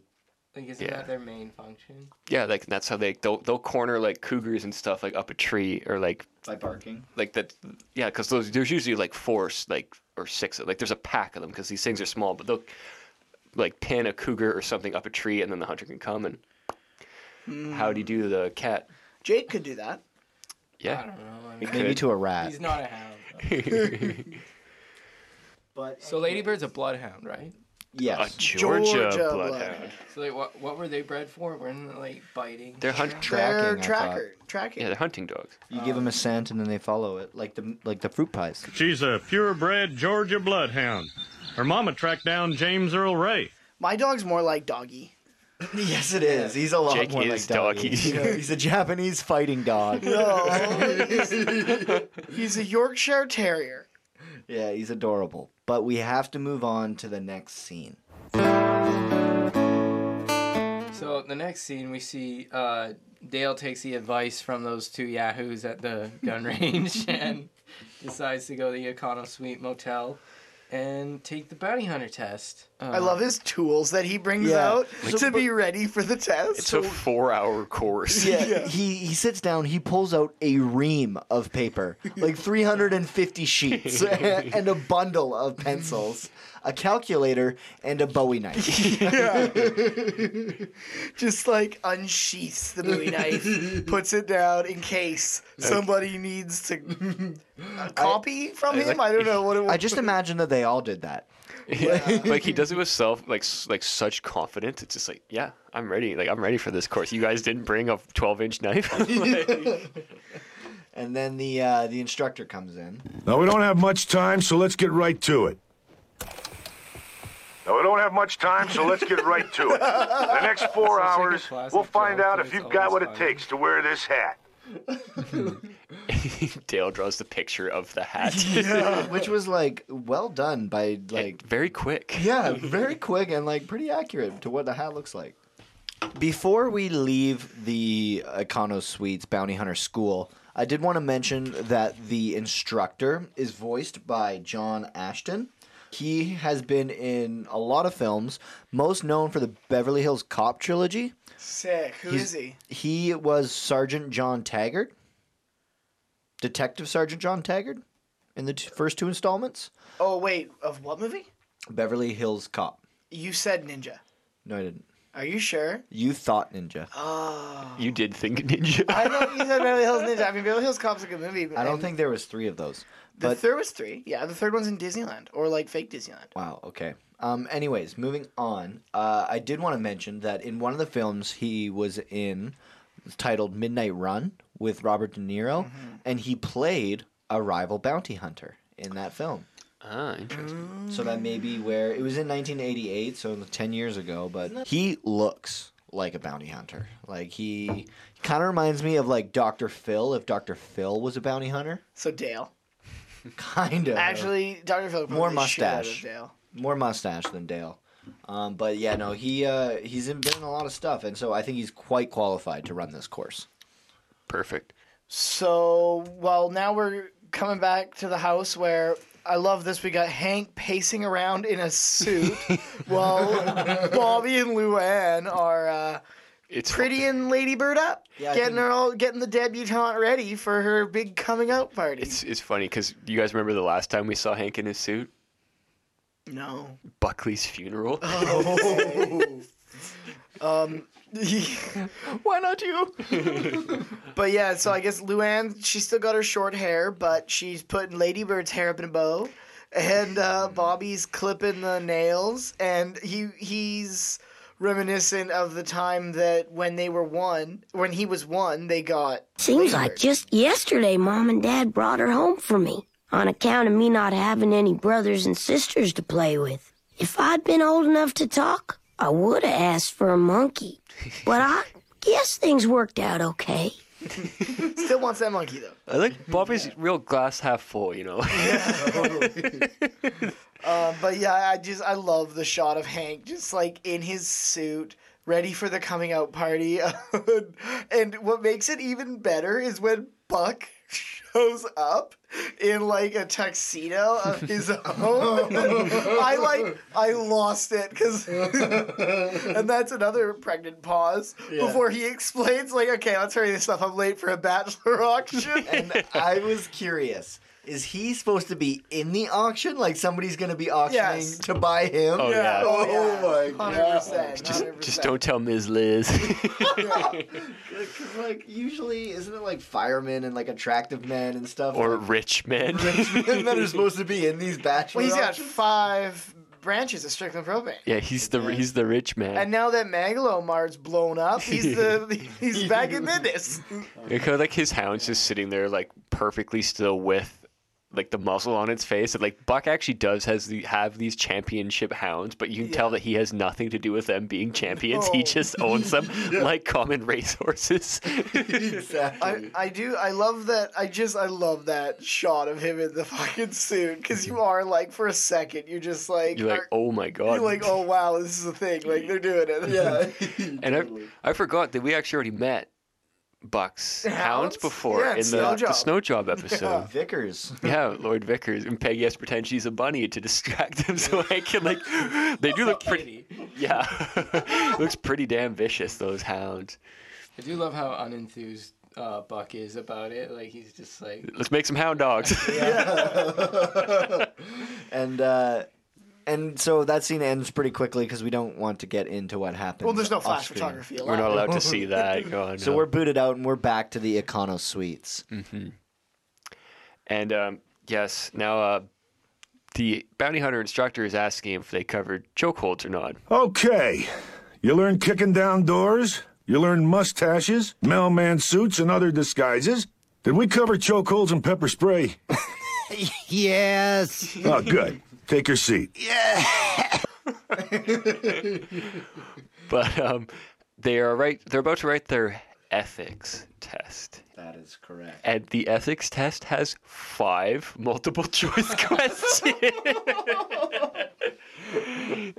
Like isn't Yeah. that their main function? Yeah, like that's how they they'll they'll corner like cougars and stuff like up a tree or like By barking. like that. Yeah, because those there's usually like four like or six like there's a pack of them because these things are small, but they'll like pin a cougar or something up a tree and then the hunter can come and how do you hmm. do the cat. Jake could do that. Yeah, I don't know. I He mean, Maybe could. to a rat. he's not a hound. But so Ladybird's a bloodhound, right? A yes, Georgia, Georgia bloodhound. So like, what what were they bred for? Weren't they like biting? They're hunt. They're I tracker. Tracking. Yeah, they're hunting dogs. you give them a scent and then they follow it, like the like the fruit pies. She's a purebred Georgia bloodhound. Her mama tracked down James Earl Ray. My dog's more like doggy. yes, it is. He's a lot Jake more is like doggy. doggy. Yeah, he's a Japanese fighting dog. No. He's a Yorkshire Terrier. Yeah, he's adorable. But we have to move on to the next scene. So the next scene we see uh, Dale takes the advice from those two yahoos at the gun range and decides to go to the Econo Suite Motel and take the bounty hunter test. Uh, I love his tools that he brings Yeah. out So- to be ready for the test. It's a four-hour course. Yeah, he he sits down. He pulls out a ream of paper, like 350 sheets, and a bundle of pencils, a calculator, and a Bowie knife. just like unsheaths the Bowie knife, puts it down in case somebody needs to a copy from him. I don't know what it was. I just imagine that they all did that. like he does it with self like s- like such confidence. It's just like, yeah, I'm ready. Like I'm ready for this course. You guys didn't bring a 12 inch knife. Like, And then the uh, the instructor comes in. Now, we don't have much time, so let's get right to it. Now, we don't have much time, so let's get right to it. The next four Such hours, we'll find out if you've got what always it takes to wear this hat. Dale draws the picture of the hat. which was like well done by like Like very quick. yeah, very quick and like pretty accurate to what the hat looks like. Before we leave the Econo Suites Bounty Hunter School, I did want to mention that the instructor is voiced by John Ashton. He has been in a lot of films, most known for the Beverly Hills Cop trilogy. Sick. Who He's- is he? He was Sergeant John Taggart, Detective Sergeant John Taggart, in the t- first two installments. Oh wait, of what movie? Beverly Hills Cop. You said Ninja. No, I didn't. Are you sure? You thought Ninja. Oh. You did think ninja. I thought you said Beverly Hills Ninja. I mean, Beverly Hills Cop's a good movie. I don't and think there was three of those. The But third was three. Yeah, the third one's in Disneyland or like fake Disneyland. wow, okay. Um. Anyways, moving on. Uh, I did want to mention that in one of the films he was in, titled Midnight Run with Robert De Niro, Mm-hmm. and he played a rival bounty hunter in that film. ah, interesting. So that may be where it was in 1988, so 10 years ago. But he looks like a bounty hunter. Like he kind of reminds me of like Dr. Phil if Dr. Phil was a bounty hunter. So Dale. Kind of. Actually, Dr. Phil More probably shit out of mustache. Dale. more mustache than Dale. Um, but yeah, no, he uh, he's in, been in a lot of stuff, and so I think he's quite qualified to run this course. Perfect. So, well, now we're coming back to the house where I love this. We got Hank pacing around in a suit while Bobby and Luann are uh, It's prettying Lady Bird up, Yeah, getting think- her all, getting the debutante ready for her big coming out party. It's it's funny because you guys remember the last time we saw Hank in his suit, no. Buckley's funeral. Um, Why not you? but yeah, so I guess Luann, she's still got her short hair, but she's putting Lady Bird's hair up in a bow, and uh, Bobby's clipping the nails, and he he's reminiscent of the time that when they were one, when he was one, they got. Seems Ladybird. like just yesterday Mom and Dad brought her home for me on account of me not having any brothers and sisters to play with. If I'd been old enough to talk, I would have asked for a monkey. But I guess things worked out okay. Still wants that monkey though. I think Bobby's real glass half full, you know. Um, but yeah, I just I love the shot of Hank just like in his suit, ready for the coming out party. and what makes it even better is when Buck shows up in like a tuxedo of his own. I like I lost it because, and that's another pregnant pause before he explains like, okay, let's hurry this up. I'm late for a bachelor auction. And I was curious. Is he supposed to be in the auction? Like somebody's going to be auctioning Yes. to buy him? Oh, yeah. Oh, Oh, yeah. my Hundred god. percent. just, just don't tell Ms. Liz. Because like usually, isn't it like firemen and like attractive men and stuff? or like, rich men. rich men that are supposed to be in these bachelor Well, he's got auctions? five branches of Strickland propane. yeah, he's the he's the rich man. And now that Megalo Mart's blown up, he's the he's back in business. Because like his hound's just sitting there like perfectly still with like the muzzle on its face. And like Buck actually does has the have these championship hounds, but you can tell that he has nothing to do with them being champions. He just owns them like common racehorses. exactly. I, I do I love that I just I love that shot of him in the fucking suit because you are like for a second you're just like You're like, are- oh my god. you're like oh wow this is a thing like they're doing it yeah. and I I forgot that we actually already met Buck's hounds, Hounds? before Yeah, in the, Snow the Job. snow job episode. Vickers. Yeah, Lord Vickers and Peggy has to pretend she's a bunny to distract him, so I can like. They do look pretty. Yeah, looks pretty damn vicious. Those hounds. I do love how unenthused uh, Buck is about it. Like he's just like, Let's make some hound dogs. and uh, and so that scene ends pretty quickly because we don't want to get into what happened. well there's no flash off-screen. photography We're not allowed to see that. So no. we're booted out and we're back to the Econo suites. and um, yes, now uh, the bounty hunter instructor is asking if they covered chokeholds or not. Okay. You learn kicking down doors. You learn mustaches, mailman suits, and other disguises. Did we cover chokeholds and pepper spray? Yes. Oh, good. Take your seat. Yeah. but um, they are right. They're about to write their ethics test. That is correct. And the ethics test has five multiple choice questions.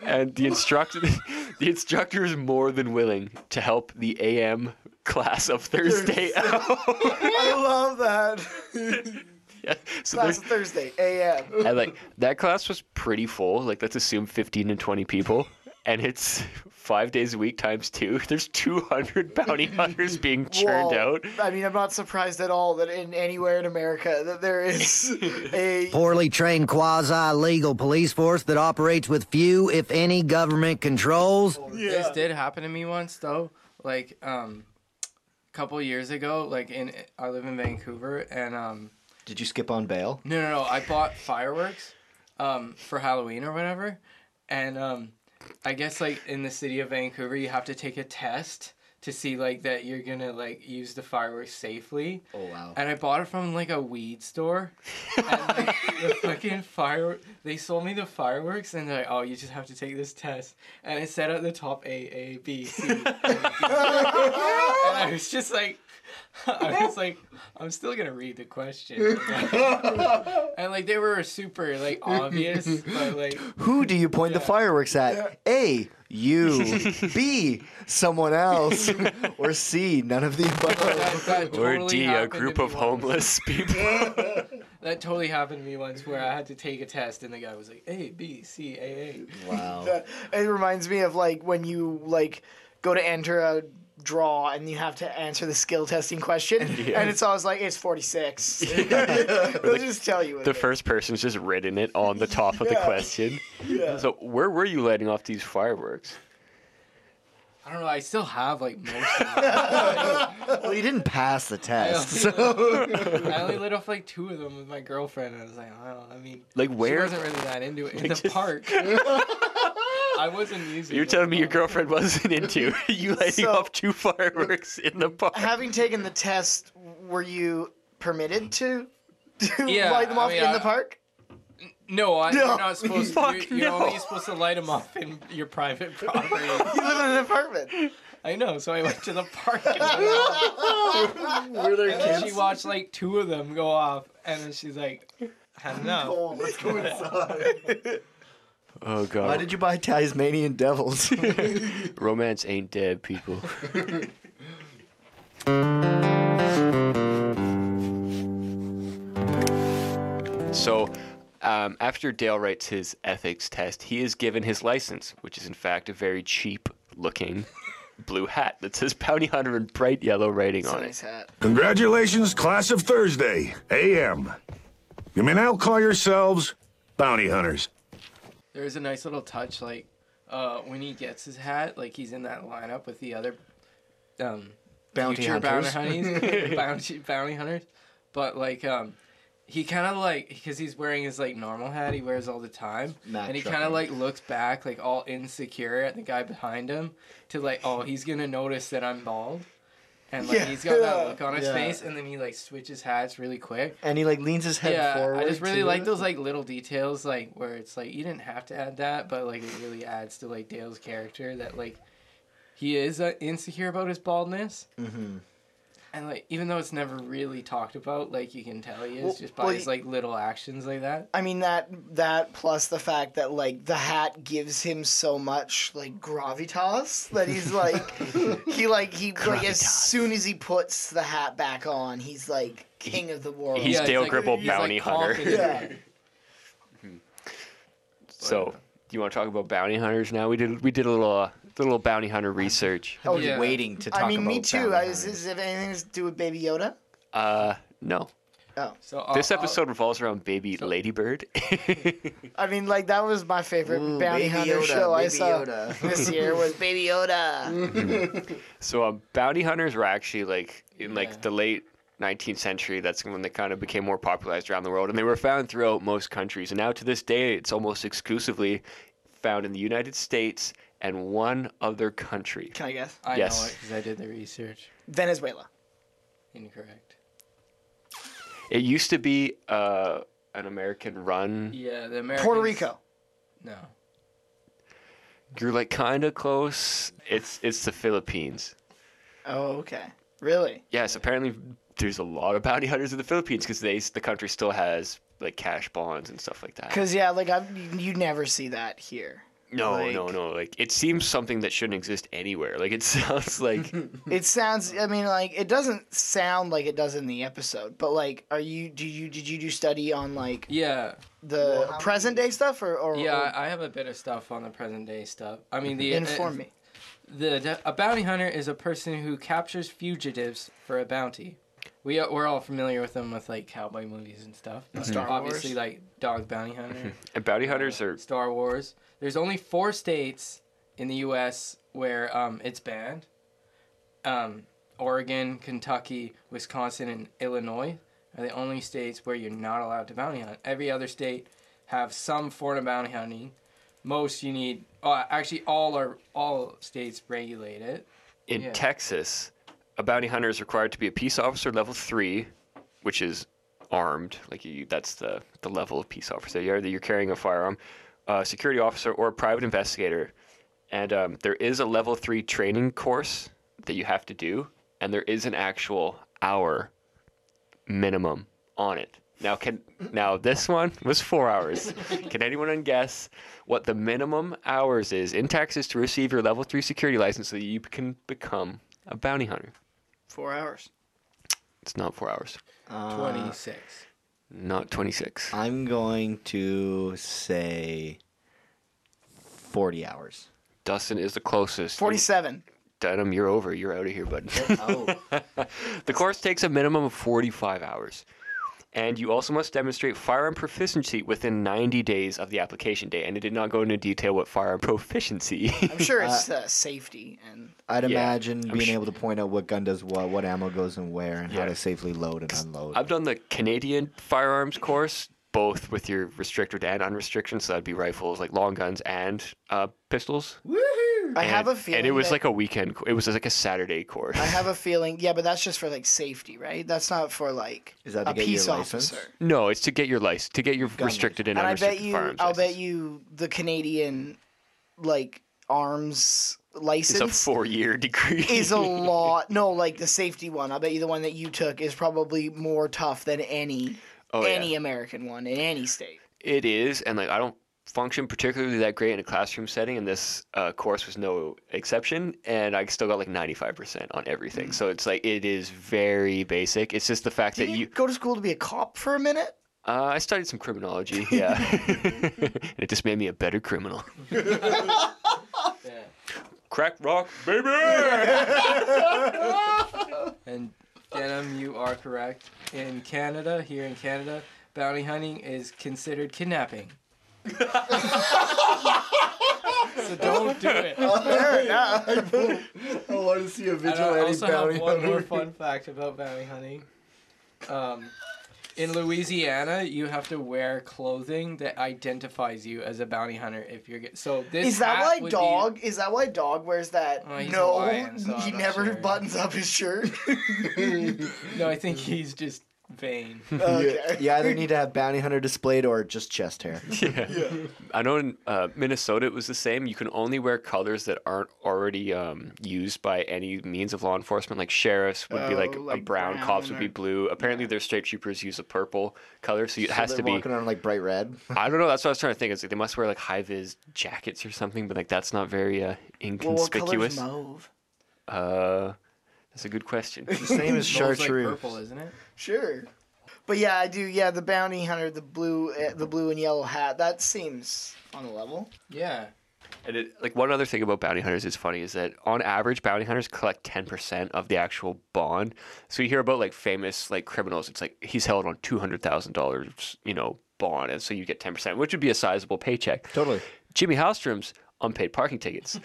and the instructor the instructor is more than willing to help the AM class of Thursday out. I love that Yeah, so class there's- Thursday a.m. and like that class was pretty full. Like let's assume 15 and 20 people. And it's five days a week times two. There's 200 bounty hunters being churned Whoa. out. I mean I'm not surprised at all that in anywhere in America that there is a Poorly trained quasi legal police force that operates with few, if any, government controls. this did happen to me once though. Like um, a couple years ago, like in I live in Vancouver, and um, Did you skip on bail? no, no, no, I bought fireworks, um, for Halloween or whatever, and um, I guess like in the city of Vancouver, you have to take a test to see like that you're gonna like use the fireworks safely. Oh wow. And I bought it from like a weed store. And like, the fucking fire they sold me the fireworks and they're like, oh you just have to take this test. And it said at the top A A B C. and I was just like I was like, I'm still gonna read the question. and like they were super like obvious, but like Who do you point the fireworks at? A. You. B. Someone else. or C. None of the above. that, that Or D, a happened to group me of once. homeless people. That totally happened to me once where I had to take a test and the guy was like A B C A A. Wow. That- it reminds me of like when you like go to enter a draw and you have to answer the skill testing question and it's always like it's 46 they'll just tell you what the it is. first person's just written it on the top of the question. Yeah. So where were you lighting off these fireworks? I don't know. I still have like most. Of them. Well, you didn't pass the I test. only, So. I only lit off like two of them with my girlfriend. And I was like, I don't. know. I mean, Like she where? wasn't really that into it in Like, the just- park. I wasn't using. You're telling me your girlfriend wasn't into you lighting So- off two fireworks in the park? Having taken the test, were you permitted to, to Yeah, light them I off mean, in I- the park? No, I, No. you're not supposed. Fuck to. You're, you're no. only supposed to light them off in your private property. You live in an apartment. I know, so I went to the park. And lit 'em off. Were there And then she watched like two of them go off, and then she's like, I don't know. let's go inside. Oh god. Why did you buy Tasmanian devils? Romance ain't dead, people. so, um, after Dale writes his ethics test, he is given his license, which is in fact a very cheap looking blue hat that says bounty hunter in bright yellow writing It's a on nice it. hat. Congratulations, class of Thursday, AM. You may now call yourselves bounty hunters. There's a nice little touch, like uh, when he gets his hat, like he's in that lineup with the other um, Bounty future hunters. bounty hunters, bounty, bounty hunters. But like, um, he kind of like because he's wearing his like normal hat he wears all the time, and he kind of like looks back like all insecure at the guy behind him to like, oh, he's gonna notice that I'm bald. And like Yeah. he's got that look on his Yeah. face, and then he like switches hats really quick. and he like leans his head yeah, forward. I just really like those like little details, like where it's like you didn't have to add that, but like it really adds to like Dale's character that like he is uh, insecure about his baldness, Mhm. And like even though it's never really talked about, like you can tell he is Well- just by well, his like little actions like that. I mean that that plus the fact that like the hat gives him so much like gravitas that he's like he like he like as soon as he puts the hat back on he's like king of the world. He's Yeah, it's Dale like- Gribble, he's, like, bounty hunter. Yeah. So, do you want to talk about bounty hunters now? We did we did a little uh, little bounty hunter research. I was Yeah. waiting to talk I mean, me too. bounty I, is, hunters. is it anything to do with Baby Yoda? Uh, no. Oh, So I'll- This I'll- episode revolves around baby Ladybird. I mean, like that was my favorite Ooh, bounty Baby hunter Yoda, show I Baby saw Yoda. this year was Baby Yoda. so, um, bounty hunters were actually like in like Yeah. the late 19th century. That's when they kind of became more popularized around the world, and they were found throughout most countries. And now to this day, it's almost exclusively found in the United States and one other country. Can I guess? I Yes. know it because I did the research. Venezuela. Incorrect. It used to be uh, an American run. Yeah, the Americans. Puerto Rico. No. You're like kind of close. It's it's the Philippines. Oh, okay. Really? Yes, apparently there's a lot of bounty hunters in the Philippines because they the country still has like cash bonds and stuff like that. Because yeah, like I, you never see that here. No, like- no, no. Like it seems something that shouldn't exist anywhere. Like it sounds like It sounds. I mean, like it doesn't sound like it does in the episode. But like, are you? Do you? Did you do study on like Yeah. the present day stuff or? or Yeah, or I I have a bit of stuff on the present day stuff. I mean, the inform uh, me. The a bounty hunter is a person who captures fugitives for a bounty. We are, we're all familiar with them with like cowboy movies and stuff. but Star obviously, Wars. like Dog Bounty Hunter, and bounty hunters are Star Wars. There's only four states in the U.S. where um, it's banned. Um, Oregon, Kentucky, Wisconsin, and Illinois are the only states where you're not allowed to bounty hunt. Every other state have some form of bounty hunting. Most you need. Uh, actually, all are all states regulate it. in Yeah. Texas. A bounty hunter is required to be a peace officer level three, which is armed. Like you, that's the the level of peace officer. You're you're carrying a firearm, a security officer, or a private investigator. And um, there is a level three training course that you have to do, and there is an actual hour minimum on it. Now can now this one was four hours. Can anyone guess what the minimum hours is in Texas to receive your level three security license so that you can become a bounty hunter? Four hours. It's not four hours. Uh, Twenty six. Not twenty six. I'm going to say 40 hours. Dustin is the closest. Forty-seven. Dunham, you're over. You're out of here, bud. Oh. the course takes a minimum of 45 hours. And you also must demonstrate firearm proficiency within 90 days of the application date. And it did not go into detail what firearm proficiency. I'm sure it's uh, safety and I'd Yeah, imagine I'm being sh- able to point out what gun does what, what ammo goes in where, and how to safely load and unload. I've done the Canadian firearms course. both with your restricted and unrestricted. So that'd be rifles, like long guns and uh, pistols. I And- have a feeling. And it was that- like a weekend. It was like a Saturday course. I have a feeling. Yeah, but that's just for like safety, right? That's not for like Is that to a get your peace license? officer. No, it's to get your license, to get your restricted and, And I bet you, firearms. I'll license. bet you, the Canadian like arms license It's a four-year degree. is a lot. No, like the safety one. I bet you the one that you took is probably more tough than any Oh, yeah. any American one in any state. It is, and like I don't function particularly that great in a classroom setting, and this uh, course was no exception. And I still got like ninety five percent on everything. So it's like it is very basic. It's just the fact Did that you you. go to school to be a cop for a minute? Uh, I studied some criminology, yeah, and it just made me a better criminal. Crack rock, baby. And Denim, you are correct. In Canada, here in Canada, bounty hunting is considered kidnapping. So don't do it. Fair enough. I want to see a And I also have one more fun fact about bounty hunting. Um, in Louisiana, you have to wear clothing that identifies you as a bounty hunter if you're get- so. This Is that hat why would be- dog? Is that why dog wears that? Oh, he's no, Hawaiian, so he I'm not never sure. buttons up his shirt. no, I think he's just vain. You, you either need to have bounty hunter displayed or just chest hair. Yeah. I know in uh, Minnesota it was the same. You can only wear colors that aren't already um, used by any means of law enforcement. Like sheriffs would be like, Oh, a brown, brown cops would be blue. Apparently, their state troopers use a purple color, so it So has to be. walking around like bright red. I don't know. That's what I was trying to think. It's like they must wear like high vis jackets or something, but like that's not very uh, well, what color's inconspicuous. mauve? uh, that's a good question. The same as Mauve's like chartreuse. purple, isn't it? Sure. But yeah, I do. Yeah, the bounty hunter, the blue, uh, the blue and yellow hat. That seems on the level. Yeah. And it, like one other thing about bounty hunters is funny is that on average bounty hunters collect 10% of the actual bond. So you hear about like famous like criminals it's like he's held on $200,000, you know, bond and so you get 10%, which would be a sizable paycheck. Totally. Jimmy Hallstrom's unpaid parking tickets.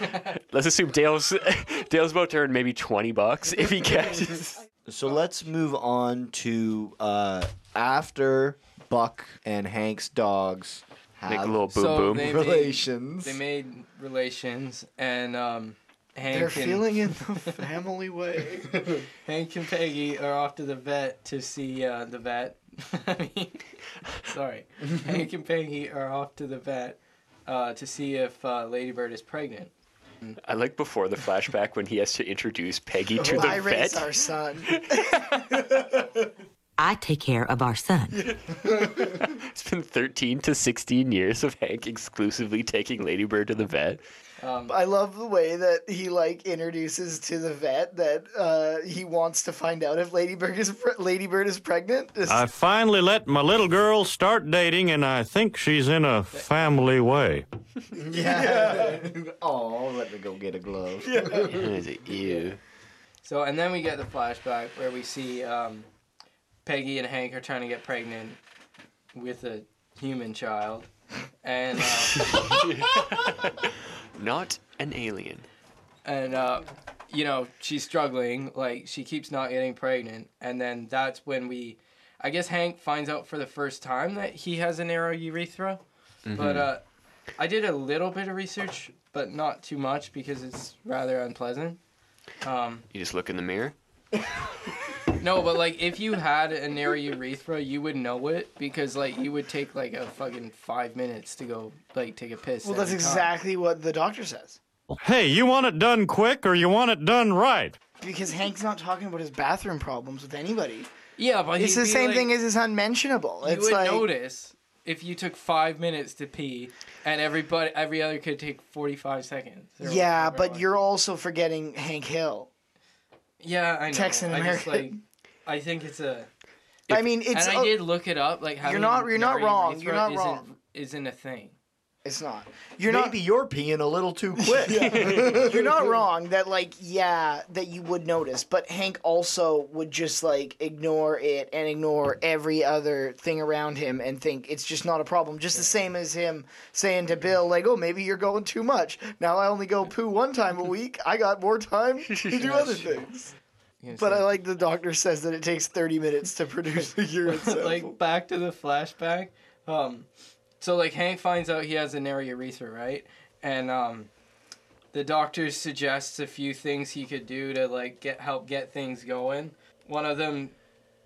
Let's assume Dale's Dale's about to earn maybe 20 bucks if he catches. So let's move on to uh, after Buck and Hank's dogs have Make a little boom So boom. they relations. Made, they made relations, and um, Hank They're and feeling in the family way. Hank and Peggy are off to the vet to see uh, the vet. I mean, sorry, Hank and Peggy are off to the vet uh, to see if uh, Ladybird is pregnant. I like before the flashback when he has to introduce Peggy to Oh, the I raised vet. our son. I take care of our son. It's been 13 to 16 years of Hank exclusively taking Ladybird to the vet. Um, I love the way that he like introduces to the vet that uh, he wants to find out if Ladybird is pre- Ladybird is pregnant. It's- I finally let my little girl start dating, and I think she's in a family way. Yeah. oh, let me go get a glove. Is it you? So, and then we get the flashback where we see um, Peggy and Hank are trying to get pregnant with a human child, and uh, Not an alien. and uh, you know she's struggling. Like she keeps not getting pregnant, and then that's when we, I guess Hank finds out for the first time that he has a narrow urethra. But uh, I did a little bit of research, but not too much because it's rather unpleasant. Um, You just look in the mirror. No, but like if you had a narrow urethra, you would know it because like you would take like a fucking five minutes to go like take a piss. well, that's time. exactly what the doctor says. Hey, you want it done quick or you want it done right? Because Hank's not talking about his bathroom problems with anybody. Yeah, but It's he'd the be same like- thing as his unmentionable. You It's would like notice if you took five minutes to pee, and everybody every other could take forty five seconds. yeah, but you're also forgetting Hank Hill. yeah, I know. Texan I just, American. like, I think it's a. I mean, it's and I a- did look it up. Like you're not- you're not wrong, you're not isn't- wrong. Isn't a thing. It's not. You're Maybe you're peeing a little too quick. You're not wrong. That like, yeah, that you would notice. But Hank also would just like ignore it and ignore every other thing around him and think it's just not a problem. Just the same as him saying to Bill, like, "Oh, maybe you're going too much. Now I only go poo one time a week. I got more time to do other things." But I like the doctor says that it takes 30 minutes to produce a urine sample. like back to the flashback. Um, so like Hank finds out he has an urethra, right? And um, the doctor suggests a few things he could do to like get help get things going. One of them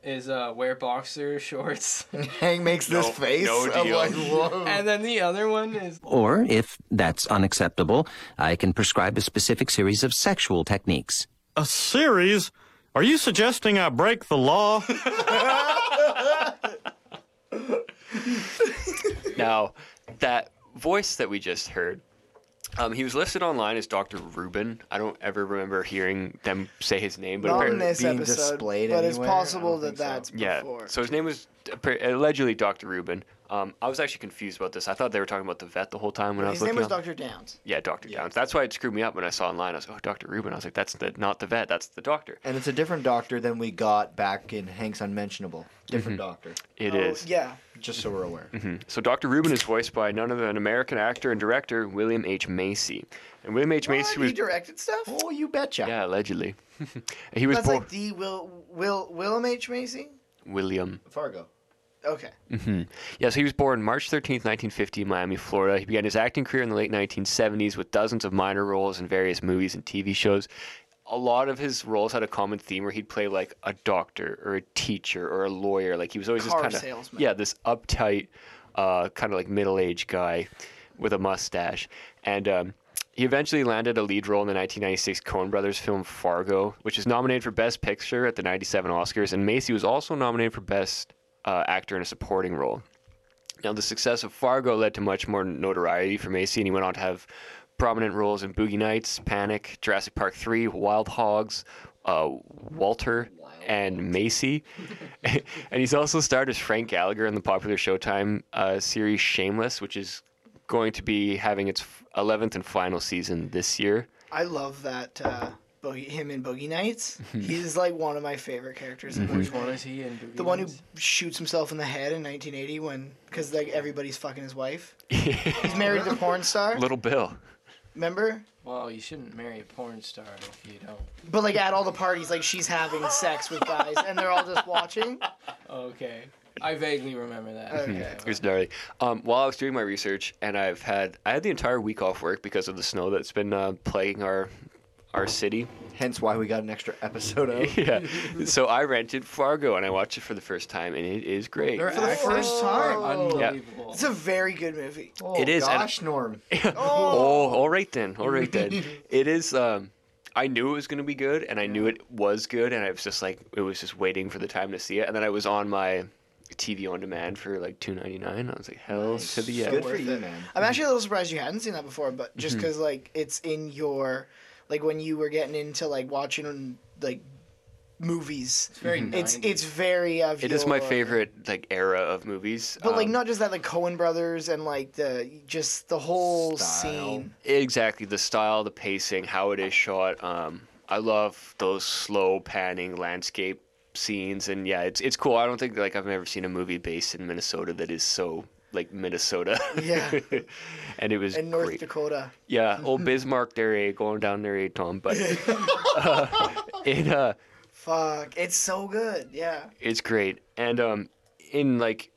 is uh, wear boxer shorts. Hank makes this face of like, and then the other one is Or, if that's unacceptable, I can prescribe a specific series of sexual techniques. A series? Are you suggesting I break the law? Now, that voice that we just heard, um, he was listed online as Dr. Rubin. I don't ever remember hearing them say his name, but Not in apparently this episode, but it's possible that that's yeah. before. So his name was appar- allegedly Dr. Rubin. Um, I was actually confused about this. I thought they were talking about the vet the whole time when I was looking. His name looking was up. Dr. Downs. Yeah, Dr. Downs. That's why it screwed me up when I saw online. I was like, oh, Dr. Rubin. I was like, that's the not the vet. That's the doctor. And it's a different doctor than we got back in Hank's Unmentionable. Different doctor. It Oh, is. Yeah. Just so we're aware. Mhm. So Dr. Rubin is voiced by none other than American actor and director William H. Macy. And William H. Macy What? was He directed stuff? Oh, you betcha. yeah, allegedly. he was That's born like the Will Will Willem H Macy. William. Fargo. Okay. Mm-hmm. Yes, he was born March 13th, 1950, in Miami, Florida. He began his acting career in the late 1970s with dozens of minor roles in various movies and TV shows. A lot of his roles had a common theme where he'd play like a doctor or a teacher or a lawyer. Like he was always Car this kind of salesman. yeah, this uptight, uh, kind of like middle-aged guy with a mustache. And um, he eventually landed a lead role in the 1996 Coen Brothers film Fargo, which is nominated for Best Picture at the 97 Oscars. And Macy was also nominated for Best uh, Actor in a Supporting Role. Now, the success of Fargo led to much more notoriety for Macy, and he went on to have prominent roles in Boogie Nights, Panic, Jurassic Park 3, Wild Hogs, uh, Walter, and Macy. and he's also starred as Frank Gallagher in the popular Showtime uh, series Shameless, which is going to be having its 11th and final season this year. I love that uh, Boogie, him in Boogie Nights. He's like one of my favorite characters. in which one is he in? Boogie The one who Nights? shoots himself in the head in 1980 when, because like everybody's fucking his wife. He's married to a porn star. Little Bill. Remember? Well, you shouldn't marry a porn star if you don't. But like at all the parties, like she's having sex with guys, and they're all just watching. Okay. I vaguely remember that. Okay. It was gnarly. Um, while I was doing my research, and I've had I had the entire week off work because of the snow that's been uh, plaguing our our city. Hence why we got an extra episode out. yeah. So I rented Fargo and I watched it for the first time, and it is great. For the first time. Unbelievable. It's a very good movie. It is, and- Gosh, Norm. Oh, all right then. All right then. it is. Um, I knew it was going to be good, and I knew it was good, and I was just like, it was just waiting for the time to see it, and then I was on my TV on demand for like two ninety nine. I was like, hell to the yeah. Good for you, man. I'm actually a little surprised you hadn't seen that before, but just because like it's in your, like when you were getting into like watching like movies. It's very It's it's very of It is my favorite like era of movies. But like Um, not just that, like Coen Brothers and like the just the whole scene. Exactly the style, the pacing, how it is shot. Um, I love those slow panning landscape scenes, and yeah, it's it's cool. I don't think like I've ever seen a movie based in Minnesota that is so like Minnesota. Yeah. and it was in North great. Dakota. Yeah, old Bismarck there, going down there, Tom. But uh, it uh, Fuck, it's so good. Yeah. it's great. And um, in like,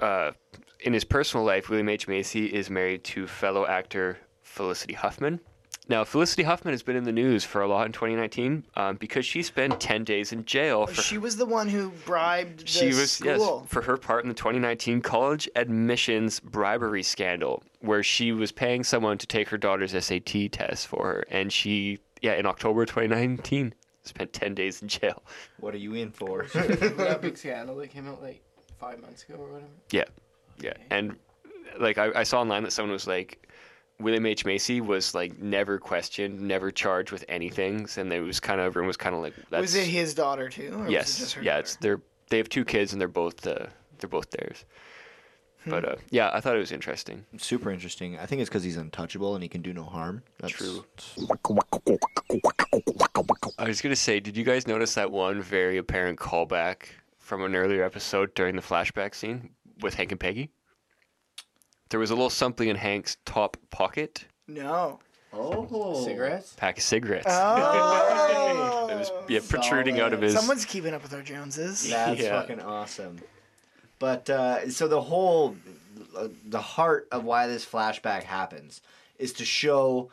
uh, in his personal life, William H Macy is married to fellow actor Felicity Huffman. Now, Felicity Huffman has been in the news for a lot in 2019 um, because she spent 10 days in jail for She was the one who bribed the she was school. yes for her part in the 2019 college admissions bribery scandal, where she was paying someone to take her daughter's SAT test for her, and she yeah in October 2019 spent 10 days in jail. What are you in for? that big scandal that came out like five months ago or whatever. Yeah, yeah, and like I, I saw online that someone was like. William H Macy was like never questioned, never charged with anything, and it was kind of everyone was kind of like, That's, was it his daughter too? Or yes, Was it just her yeah, daughter? it's they're they have two kids and they're both uh, they're both theirs. Hmm. But uh, yeah, I thought it was interesting. Super interesting. I think it's because he's untouchable and he can do no harm. That's True. I was gonna say, did you guys notice that one very apparent callback from an earlier episode during the flashback scene with Hank and Peggy? There was a little something in Hank's top pocket, No. Oh. Cigarettes? pack of cigarettes. Oh. it was yeah protruding out of his. Someone's keeping up with our Joneses. Yeah, that's Yeah. fucking awesome. But uh, so the whole, uh, the heart of why this flashback happens is to show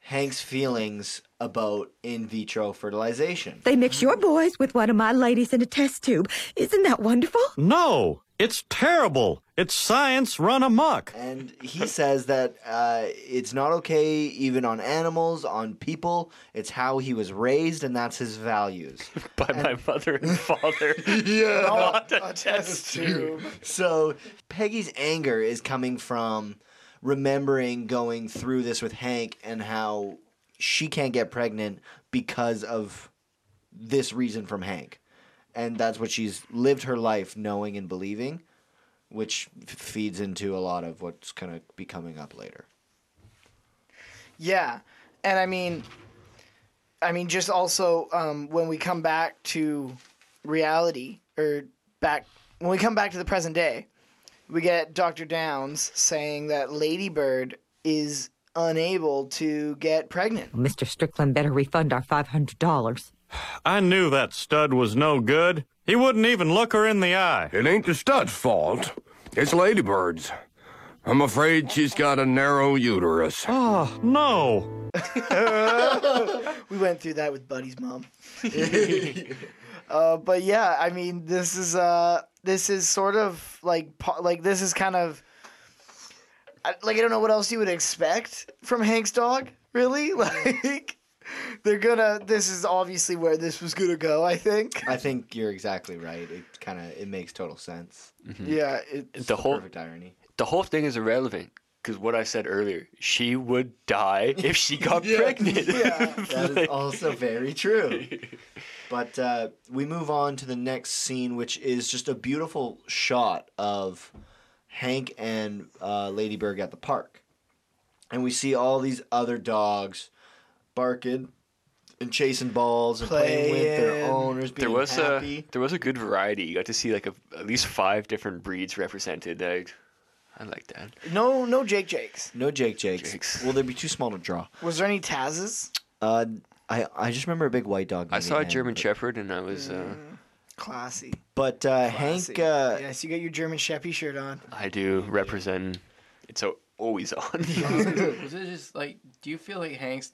Hank's feelings about in vitro fertilization. They mix your boys with one of my ladies in a test tube. Isn't that wonderful? No, it's terrible. It's science run amok. And he says that uh, it's not okay even on animals, on people. It's how he was raised, and that's his values. By my mother and father. yeah, Not a test tube. So Peggy's anger is coming from remembering going through this with Hank and how she can't get pregnant because of this reason from Hank. And that's what she's lived her life knowing and believing, which feeds into a lot of what's going to be coming up later. Yeah, and I mean, I mean, just also um, when we come back to reality or back when we come back to the present day, we get Doctor Downs saying that Lady Bird is unable to get pregnant. Mr. Strickland better refund our $500. I knew that stud was no good. He wouldn't even look her in the eye. It ain't the stud's fault. It's Ladybird's. I'm afraid she's got a narrow uterus. Oh, no. we went through that with Buddy's mom. uh, but yeah, I mean, this is uh, this is sort of like like this is kind of I- like I don't know what else you would expect from Hank's dog. Really, like they're gonna. This is obviously where this was gonna go. I think. I think you're exactly right. It kind of it makes total sense. Yeah, it, the whole perfect irony. The whole thing is irrelevant because what I said earlier, she would die if she got pregnant. yeah, That is also very true. But uh, we move on to the next scene, which is just a beautiful shot of Hank and uh, Ladybird at the park. And we see all these other dogs barking and chasing balls and playing, with their owners, being there was happy. a there was a good variety. You got to see like a, at least five different breeds represented. I, I like that. No, no Jake Jakes. No Jake Jakes. Well, they'd be too small to draw. Was there any Tazes? Uh, I I just remember a big white dog. I saw a end, German but- Shepherd and I was uh, Classy. But uh, Classy. Hank, uh, yes, you got your German Sheppy shirt on. I do represent. It's a, always on. was it just like? Do you feel like Hank's?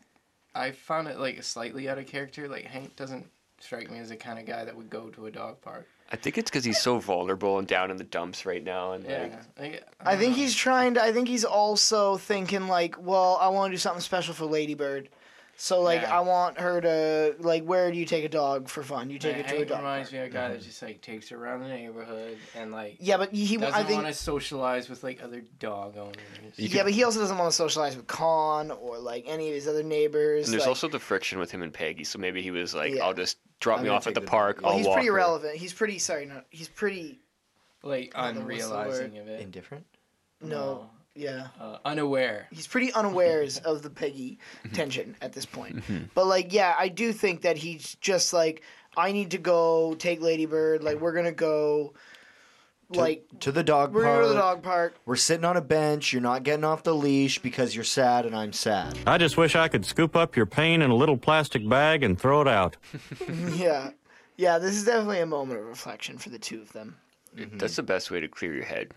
I found it like slightly out of character. Like Hank doesn't strike me as the kind of guy that would go to a dog park. I think it's because he's so vulnerable and down in the dumps right now, and Yeah, like like, I think he's trying to. I think he's also thinking like, well, I want to do something special for Ladybird. So like, Yeah. I want her to like. Where do you take a dog for fun? You take Yeah, it to a dog. reminds me of a guy that just like takes her around the neighborhood and like Yeah, but he- doesn't I think- want to socialize with like other dog owners. yeah, but he also doesn't want to socialize with Kahn or like any of his other neighbors. and there's like- also the friction with him and Peggy. So maybe he was like, Yeah. "I'll just drop I'm me off at the the park. well, I'll he's walk pretty her." irrelevant. He's pretty sorry. No, he's pretty like I don't know what's the unrealizing of it. Indifferent. no. Yeah. Uh, unaware. He's pretty unawares of the Peggy tension at this point. Mm-hmm. But like, yeah, I do think that he's just like, I need to go take Ladybird. Like, we're gonna go, like, to the dog we're park. gonna go to the dog park. We're sitting on a bench. You're not getting off the leash because you're sad and I'm sad. I just wish I could scoop up your pain in a little plastic bag and throw it out. yeah, yeah. This is definitely a moment of reflection for the two of them. That's the best way to clear your head.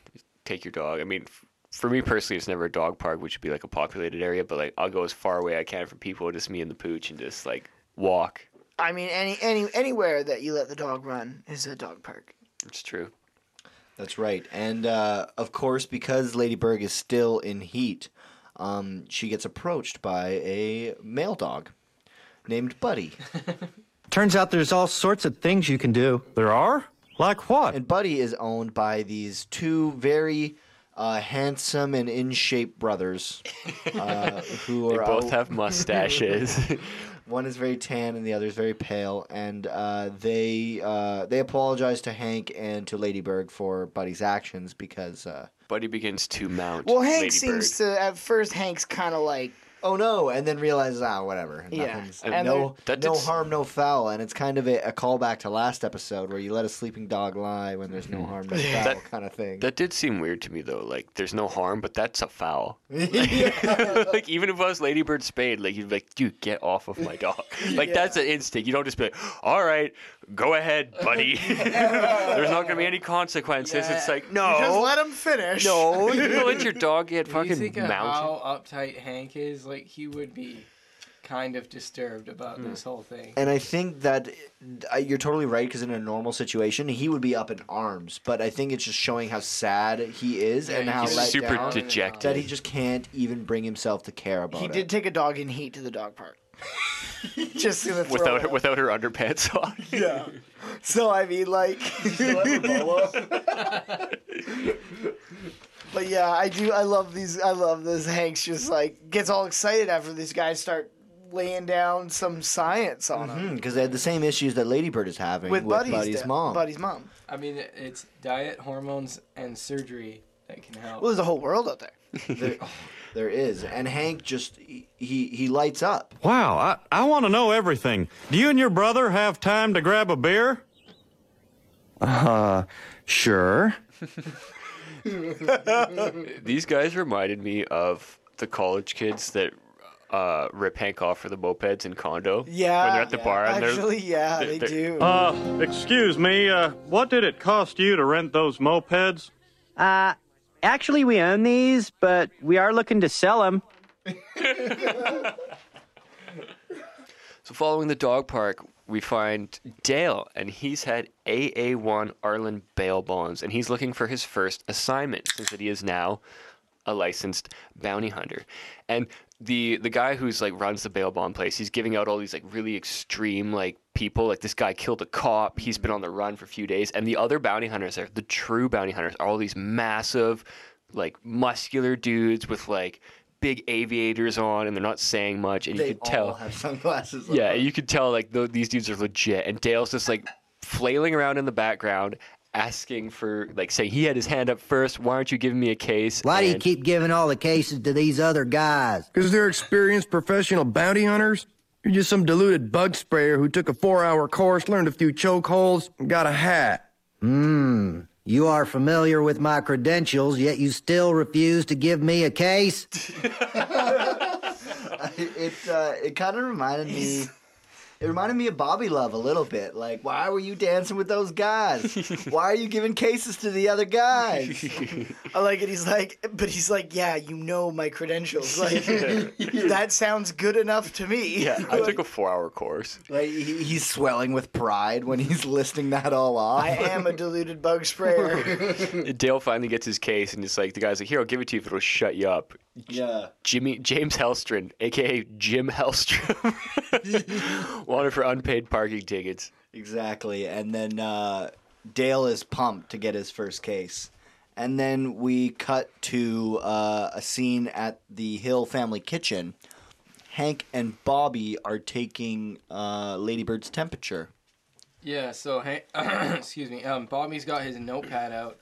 Take your dog. I mean, f- for me personally, it's never a dog park, which would be like a populated area. But like, I'll go as far away I can from people, just me and the pooch, and just like walk. I mean, any any anywhere that you let the dog run is a dog park. It's true. That's right. And uh, of course, because Ladybird is still in heat, um, she gets approached by a male dog named Buddy. Turns out there's all sorts of things you can do. There are? Like what? And Buddy is owned by these two very uh, handsome and in shape brothers uh, who They are both out- have mustaches. One is very tan and the other is very pale, and uh, they uh, they apologize to Hank and to Ladybird for Buddy's actions because uh, Buddy begins to mount. Well, Hank Ladybird. seems to at first. Hank's kind of like oh no, and then realizes, ah, whatever. Yeah. And no, That no did harm, no foul, and it's kind of a, a callback to last episode where you let a sleeping dog lie when there's no harm, no foul, That- kind of thing. That did seem weird to me though. Like, there's no harm, but that's a foul. like, even if I was Ladybird Spade, like you'd be like, dude, get off of my dog. Like that's an instinct. You don't just be like, all right, go ahead, buddy. there's not gonna be any consequences. It's like, no, Just let him finish. no, you don't let your dog get When fucking you think of mounted. how uptight Hank is, like he would be kind of disturbed about this whole thing. And I think that uh, you're totally right because in a normal situation he would be up in arms, but I think it's just showing how sad he is and Yeah, how he's let super down dejected. that he just can't even bring himself to care about He it. did take a dog in heat to the dog park. Just gonna throw without her, without her underpants on. Yeah. So I mean, like. but yeah, I do. I love these. I love this. Hank's just like gets all excited after these guys start laying down some science on mm-hmm, him because they had the same issues that Ladybird is having with, with Buddy's, Buddy's da- mom. Buddy's mom. I mean, it's diet, hormones, and surgery that can help. Well, there's a whole world out there. there, there is, and Hank just he he, he lights up. Wow, I, I want to know everything. Do you and your brother have time to grab a beer? Uh, sure. These guys reminded me of the college kids that uh, rip Hank off for the mopeds in condo. Yeah. When they're at the bar and they're Actually, yeah, they they're- do. Uh, excuse me, uh, what did it cost you to rent those mopeds? Uh, actually, we own these, but we are looking to sell them. So following the dog park, we find Dale, and he's had AA1 Arlen bail bonds, and he's looking for his first assignment since that he is now a licensed bounty hunter. And the the guy who's like runs the bail bond place, he's giving out all these like really extreme like people. Like this guy killed a cop. He's been on the run for a few days, and the other bounty hunters there, the true bounty hunters, are all these massive, like muscular dudes with like big aviators on, and they're not saying much, and they you could all tell. have sunglasses. Yeah, on. you could tell like th- these dudes are legit, and Dale's just like flailing around in the background, asking for like saying he had his hand up first. Why aren't you giving me a case? Why do you keep giving all the cases to these other guys? Because they're experienced professional bounty hunters. You're just some deluded bug sprayer who took a four hour course, learned a few chokeholds, and got a hat. Hmm. You are familiar with my credentials, yet you still refuse to give me a case? it uh, it kind of reminded me. It reminded me of Bobby Love a little bit. Like, why were you dancing with those guys? why are you giving cases to the other guys? I like it. He's like, but he's like, yeah, you know my credentials. Like, that sounds good enough to me. Yeah, I took a four-hour course. Like he, he's swelling with pride when he's listing that all off. I am a deluded bug sprayer. Dale finally gets his case, and it's like the guy's like, "Here, I'll give it to you if it'll shut you up." Yeah. Jimmy James Hellstrom, aka Jim Hellstrom, wanted for unpaid parking tickets. Exactly. And then uh, Dale is pumped to get his first case. And then we cut to uh, a scene at the Hill family kitchen. Hank and Bobby are taking uh, Ladybird's temperature. Yeah, so Hank, excuse me. Um, Bobby's got his notepad out,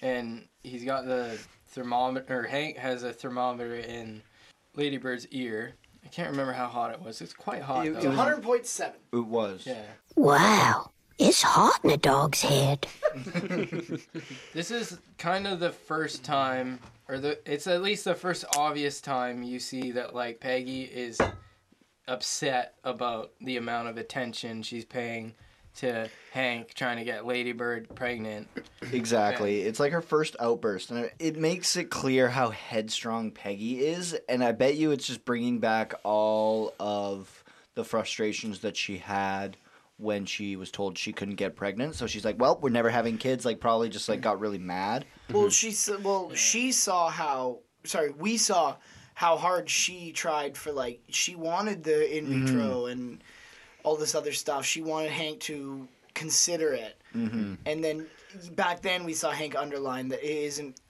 and he's got the thermometer. Or Hank has a thermometer in Ladybird's ear. I can't remember how hot it was. It's quite hot. It was 100.7. It was. Yeah. Wow, it's hot in a dog's head. This is kind of the first time, or the it's at least the first obvious time you see that like Peggy is upset about the amount of attention she's paying to Hank trying to get Ladybird pregnant. Exactly. It's like her first outburst, and it- it makes it clear how headstrong Peggy is. And I bet you it's just bringing back all of the frustrations that she had when she was told she couldn't get pregnant. So she's like, "Well, we're never having kids." Like, probably just like got really mad. Well, she s- well she saw how sorry we saw how hard she tried for like she wanted the in Mhm. vitro and all this other stuff. She wanted Hank to consider it, Mm-hmm. and then back then we saw Hank underline that it isn't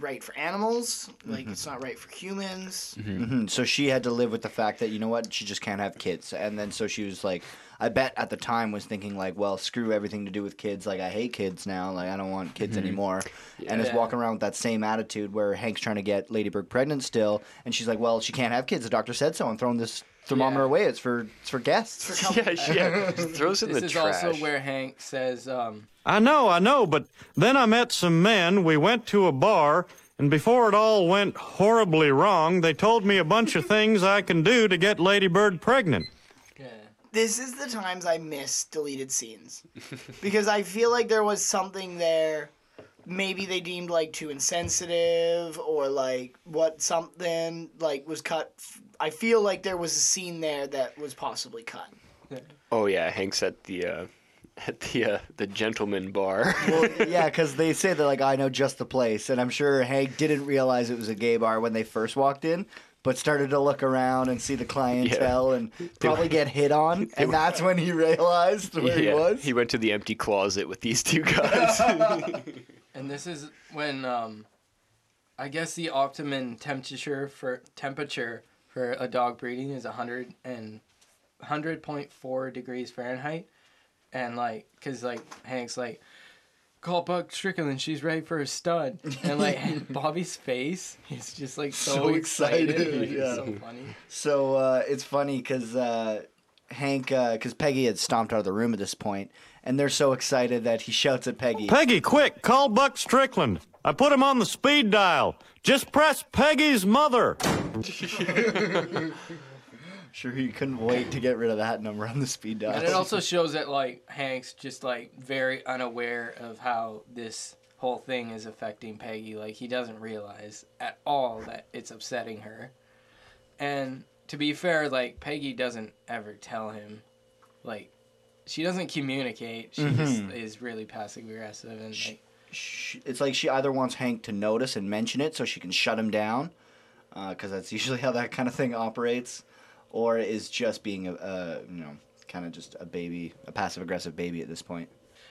right for animals. Like Mhm. it's not right for humans. Mhm. So she had to live with the fact that you know what she just can't have kids, and then so she was like, I bet at the time was thinking like, well, screw everything to do with kids. Like I hate kids now. Like I don't want kids Mhm. anymore. And is walking around with that same attitude where Hank's trying to get Ladybird pregnant still, and she's like, well, she can't have kids. The doctor said so. I'm throwing this thermometer away. It's for it's for guests. yeah, yeah. Just throws it in this the is trash. also where Hank says, um, I know, I know, but then I met some men. We went to a bar, and before it all went horribly wrong, they told me a bunch of things I can do to get Ladybird pregnant. This is the times I miss deleted scenes because I feel like there was something there. Maybe they deemed like too insensitive or like what something like was cut. I feel like there was a scene there that was possibly cut. Oh yeah, Hank's at the uh, at the uh, the gentleman bar. well, yeah, because they say they're like, I know just the place, and I'm sure Hank didn't realize it was a gay bar when they first walked in, but started to look around and see the clientele and probably get hit on, and that's when he realized where yeah, he was. He went to the empty closet with these two guys. and this is when, um, I guess the optimum temperature for temperature for a dog breeding is 100 and 100.4 degrees Fahrenheit, and like, cause like Hank's like, call Buck Strickland, she's ready for a stud, and like Bobby's face, is just like so, so excited. Like, yeah. It's so funny. So uh, it's funny because uh, Hank, because Peggy had stomped out of the room at this point, and they're so excited that he shouts at Peggy. Peggy, quick, call Buck Strickland. I put him on the speed dial. Just press Peggy's mother. sure, he couldn't wait to get rid of that number on the speed dial. And it also shows that like Hank's just like very unaware of how this whole thing is affecting Peggy. Like he doesn't realize at all that it's upsetting her. And to be fair, like Peggy doesn't ever tell him, like she doesn't communicate. She just Mhm. is really passive aggressive and like She- it's like she either wants Hank to notice and mention it so she can shut him down, because that's usually how that kind of thing operates, or is just being a, a you know kind of just a baby, a passive aggressive baby at this point.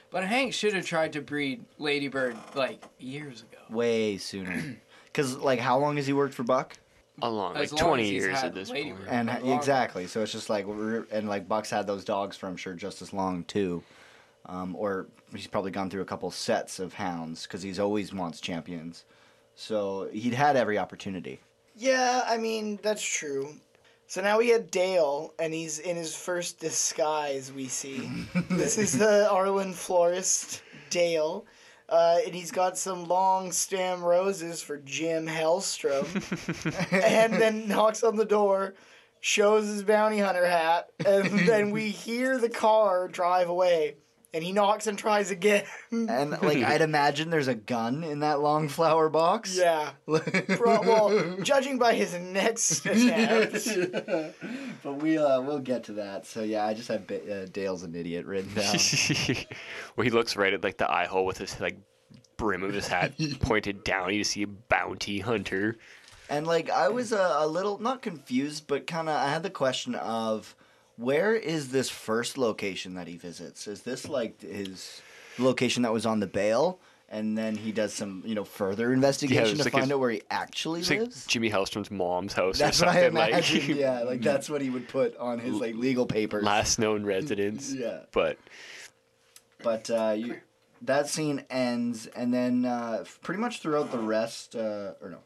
But Hank should have tried to breed Ladybird like years ago. Way sooner, because like how long has he worked for Buck? A long, As like long 20 years at this Lady point. And A long exactly, so it's just like we're, and like Buck's had those dogs for I'm sure just as long too, um, or he's probably gone through a couple sets of hounds because he's always wants champions, so he'd had every opportunity. Yeah, I mean that's true. So now we had Dale, and he's in his first disguise. We see this is the Arlen florist Dale, uh, and he's got some long stem roses for Jim Hellstrom, and then knocks on the door, shows his bounty hunter hat, and then we hear the car drive away, and he knocks and tries again. And like I'd imagine there's a gun in that long flower box. Yeah. Bro, well, judging by his next attempt. but we uh, we'll get to that. So yeah, I just have ba- uh, Dale's an idiot written down. Where he looks right at like the eye hole with his like brim of his hat pointed down. You see a bounty hunter. And like I was a, a little not confused, but kind of I had the question of where is this first location that he visits? Is this like his location that was on the bail? And then he does some, you know, further investigation it's to like find his- out where he actually It's like lives. Jimmy Hellstrom's mom's house That's or what I something imagined. like. yeah, like that's what he would put on his like legal papers. Last known residence. Yeah. But But uh, you, that scene ends, and then uh, pretty much throughout the rest, uh, or no,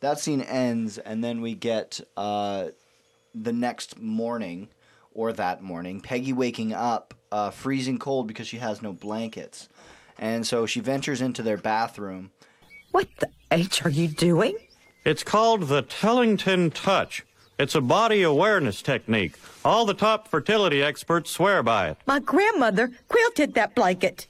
that scene ends, and then we get uh, the next morning, or that morning, Peggy waking up uh, freezing cold because she has no blankets. And so she ventures into their bathroom. What the H are you doing? It's called the Tellington Touch. It's a body awareness technique. All the top fertility experts swear by it. My grandmother quilted that blanket.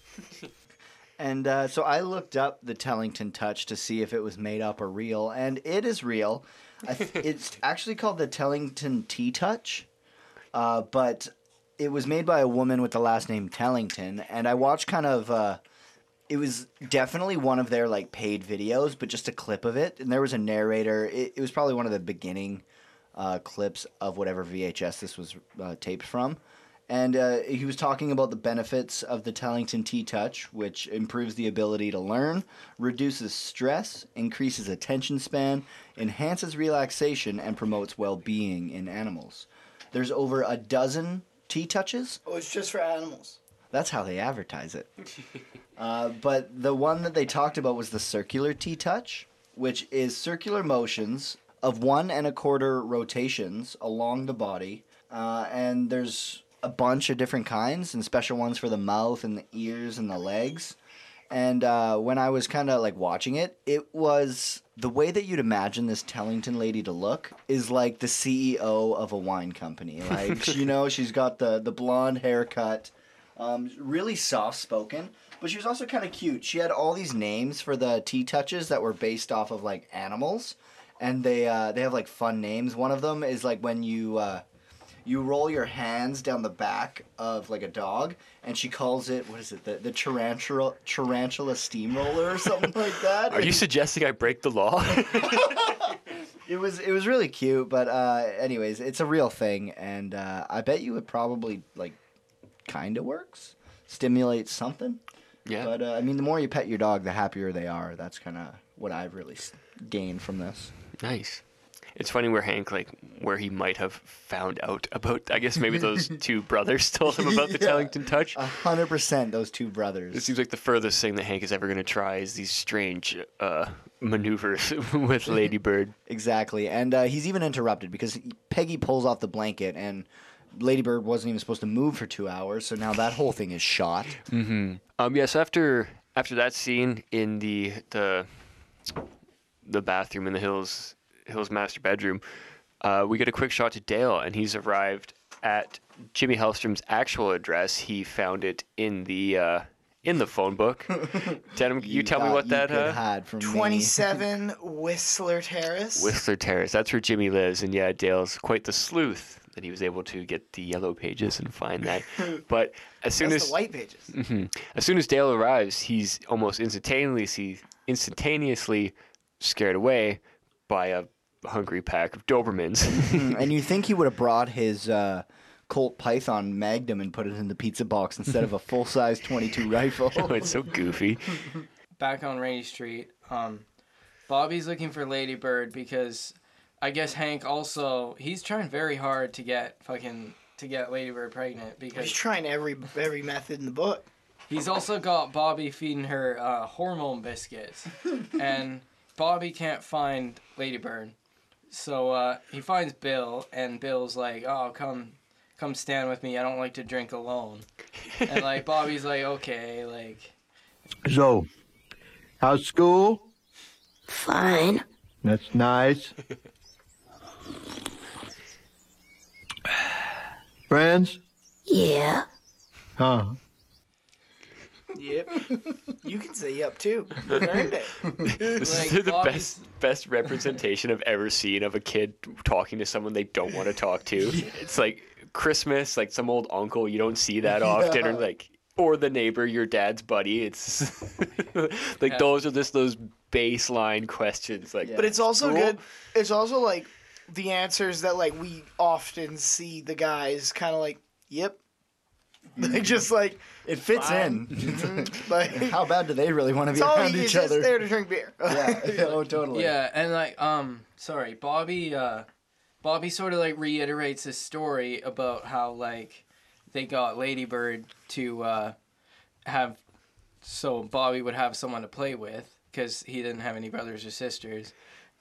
And uh, so I looked up the Tellington Touch to see if it was made up or real, and it is real. I th- it's actually called the Tellington T Touch, uh, but it was made by a woman with the last name Tellington, and I watched kind of. Uh, it was definitely one of their like paid videos, but just a clip of it, and there was a narrator. It, it was probably one of the beginning uh, clips of whatever VHS this was uh, taped from, And uh, he was talking about the benefits of the Tellington T Touch, which improves the ability to learn, reduces stress, increases attention span, enhances relaxation, and promotes well being in animals. There's over a dozen T Touches. Oh, it's just for animals. That's how they advertise it. uh, but the one that they talked about was the circular T touch, which is circular motions of one and a quarter rotations along the body. Uh, and there's a bunch of different kinds and special ones for the mouth and the ears and the legs. And uh, when I was kind of like watching it, it was the way that you'd imagine this Tellington lady to look is like the CEO of a wine company. Like, you know, she's got the, the blonde haircut, um, really soft spoken, but she was also kind of cute. She had all these names for the tea touches that were based off of like animals, and they uh, they have like fun names. One of them is like when you uh, you roll your hands down the back of like a dog, and she calls it what is it the the tarantula tarantula steamroller or something like that. Are you suggesting I break the law? It was it was really cute, but uh, anyways, it's a real thing, and uh, I bet you it probably like kind of works, stimulates something. Yeah. But uh, I mean, the more you pet your dog, the happier they are. That's kind of what I've really gained from this. Nice. It's funny where Hank, like, where he might have found out about. I guess maybe those two brothers told him about the Yeah. Tellington Touch. A hundred percent, those two brothers. It seems like the furthest thing that Hank is ever going to try is these strange uh, maneuvers with Ladybird. Exactly, and uh, he's even interrupted because Peggy pulls off the blanket, and Ladybird wasn't even supposed to move for two hours, so now that whole thing is shot. Mm-hmm. Um. Yes. after after that scene in the the the bathroom in the Hills Hills master bedroom, uh, we get a quick shot to Dale, and he's arrived at Jimmy Hellstrom's actual address. He found it in the uh, in the phone book. Denim, you, tell me what that uh, had from me. 27 Whistler Terrace. Whistler Terrace. That's where Jimmy lives, and yeah, Dale's quite the sleuth that he was able to get the yellow pages and find that. But as soon That's as the white pages. Mhm. as soon as Dale arrives, he's almost instantaneously instantaneously scared away by a hungry pack of Dobermans. Mm, and you think he would have brought his uh, Colt Python Magnum and put it in the pizza box instead of a full size 22 rifle? oh, it's so goofy. back on Rainy Street, um, Bobby's looking for Ladybird because I guess Hank also he's trying very hard to get fucking to get Ladybird pregnant because He's trying every every method in the book. He's also got Bobby feeding her uh, hormone biscuits, and Bobby can't find Ladybird, so uh, he finds Bill, and Bill's like, "Oh, come, come stand with me. I don't like to drink alone." And like Bobby's like, "Okay, like." So, how's school? Fine. That's nice. Friends? Yeah. Huh. Yep. you can say yep too. You earned it. this Like, is the Bobby's- best best representation I've ever seen of a kid talking to someone they don't want to talk to. It's like Christmas, like some old uncle you don't see that often, or Yeah. like or the neighbor, your dad's buddy. It's like Yeah. those are just those baseline questions. Like, But it's also school? good. It's also like the answers that like we often see the guys kind of like, yep. Like just like it fits fine. in. Mhm. like How bad do they really want to be it's all around he's each just other? there to drink beer. yeah. Oh, totally. Yeah, and like um sorry, Bobby uh Bobby sort of like reiterates his story about how like they got Ladybird to uh have so Bobby would have someone to play with cuz he didn't have any brothers or sisters.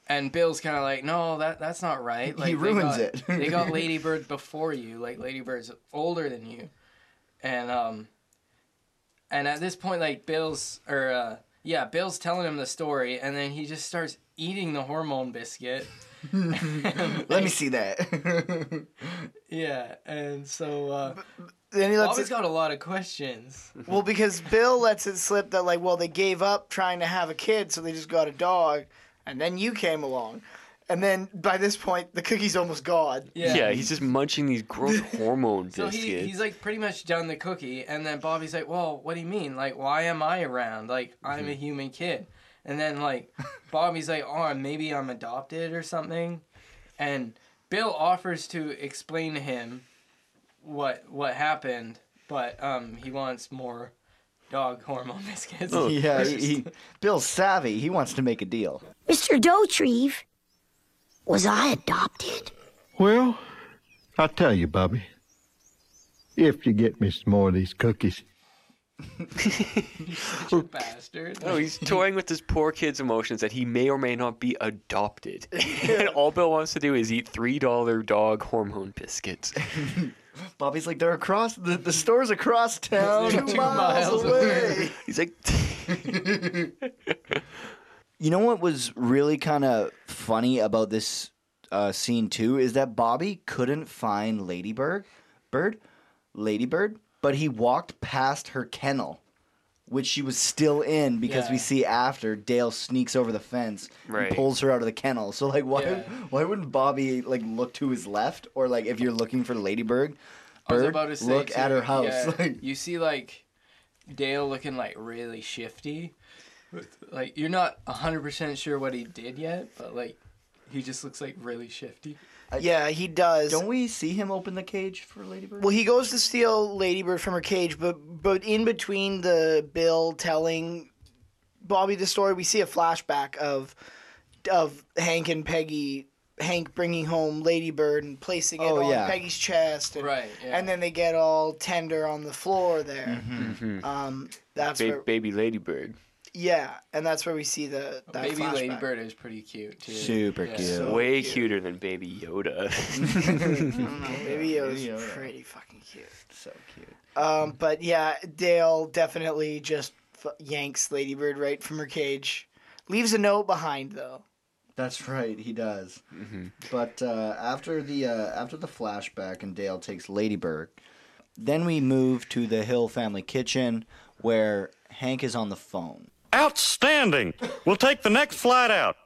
And Bill's kind of like, "No, that that's not right." He Like they ruins got- it. they got Ladybird before you. Like Ladybird's older than you. And um and at this point like Bill's or uh yeah, Bill's telling him the story and then he just starts eating the hormone biscuit. Let me see that. Yeah, and so uh Then he lets Bobby's it- got a lot of questions. well, because Bill lets it slip that like, well, they gave up trying to have a kid, so they just got a dog, and then you came along, and then by this point, the cookie's almost gone. yeah. he's just munching these growth hormone So biscuits. he, he's like pretty much done the cookie, and then Bobby's like, "Well, what do you mean? Like, why am I around? Like, I'm a human kid." And then like Bobby's like, "Oh, maybe I'm adopted or something," and Bill offers to explain to him what what happened, but um, he wants more dog hormone biscuits. yeah, he, he, Bill's savvy. He wants to make a deal. Mr. Dauterive, was I adopted? Well, I'll tell you, Bobby. If you get me some more of these cookies. bastard. No, he's toying with this poor kid's emotions that he may or may not be adopted. and all Bill wants to do is eat three dollar dog hormone biscuits. Bobby's like, they're across the, the store's across town, two, two miles, miles away. He's like, you know what was really kind of funny about this uh, scene too is that Bobby couldn't find Ladybird, bird, Ladybird, but he walked past her kennel, which she was still in because we see after Dale sneaks over the fence Right. and pulls her out of the kennel. So like, why Yeah. why wouldn't Bobby like look to his left or like if you're looking for Ladybird, I was bird, about to say look at her house. yeah, Like, you see like Dale looking like really shifty. Like you're not hundred percent sure what he did yet, but like he just looks like really shifty. Yeah, he does. Don't we see him open the cage for Ladybird? Well, he goes to steal Ladybird from her cage, but but in between the Bill telling Bobby the story, we see a flashback of of Hank and Peggy. Hank bringing home Ladybird and placing it Oh, on yeah. Peggy's chest, and, Right, yeah. and then they get all tender on the floor there. Mhm. Um, that's Ba- where, baby ladybird. Yeah, and that's where we see the that Baby flashback. Ladybird is pretty cute too. Super Yeah. cute. Way cuter than baby Yoda. Know, Baby Yoda's Baby Yoda. pretty fucking cute. So cute. Um, but yeah, Dale definitely just f- yanks Ladybird right from her cage. Leaves a note behind though. That's right, he does. Mm-hmm. But uh, after the uh, after the flashback and Dale takes Ladybird, then we move to the Hill family kitchen where Hank is on the phone. Outstanding! We'll take the next flight out.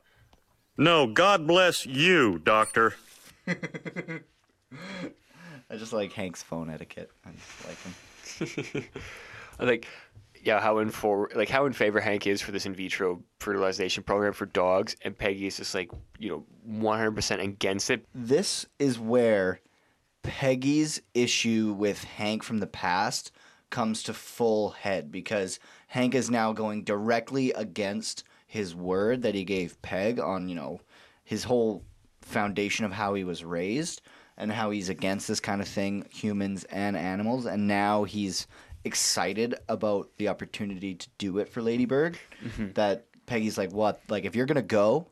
No, God bless you, Doctor. I just like Hank's phone etiquette. I just like him. I think, yeah, how in for like how in favor Hank is for this in vitro fertilization program for dogs, and Peggy is just like you know 100 percent against it. This is where Peggy's issue with Hank from the past comes to full head because Hank is now going directly against his word that he gave Peg on, you know, his whole foundation of how he was raised and how he's against this kind of thing, humans and animals, and now he's excited about the opportunity to do it for Ladybird. Mm-hmm. That Peggy's like, "What? Like if you're going to go,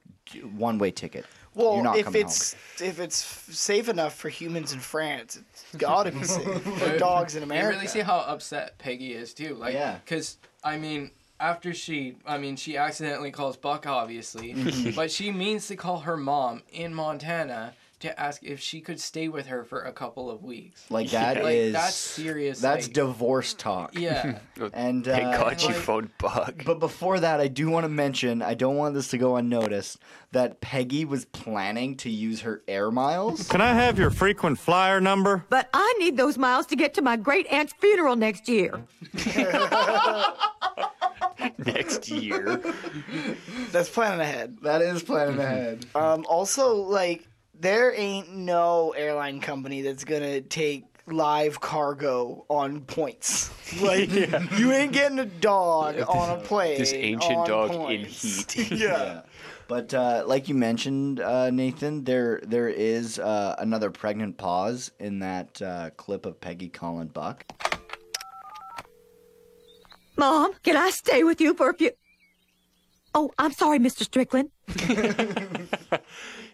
one way ticket. You're Well, not if coming it's if it's safe enough for humans in France, it's gotta be safe for dogs in America. You really see how upset Peggy is too. Like, Yeah. Because I mean, after she, I mean, she accidentally calls Buck, obviously, Mhm. but she means to call her mom in Montana to ask if she could stay with her for a couple of weeks. Like that is like, that's serious. That's like, divorce talk. Yeah. and Thank uh, God you like- phoned Buck. But before that, I do want to mention I don't want this to go unnoticed that Peggy was planning to use her air miles. Can I have your frequent flyer number? But I need those miles to get to my great aunt's funeral next year. Next year. That's planning ahead. That is planning ahead. Um, also, like, there ain't no airline company that's gonna take live cargo on points. Like, you ain't getting a dog on a plane. This ancient on dog in points. heat. yeah. But uh, like you mentioned, uh, Nathan, there there is uh, another pregnant pause in that uh, clip of Peggy calling Buck. Mom, can I stay with you for a few? Oh, I'm sorry, Mr. Strickland.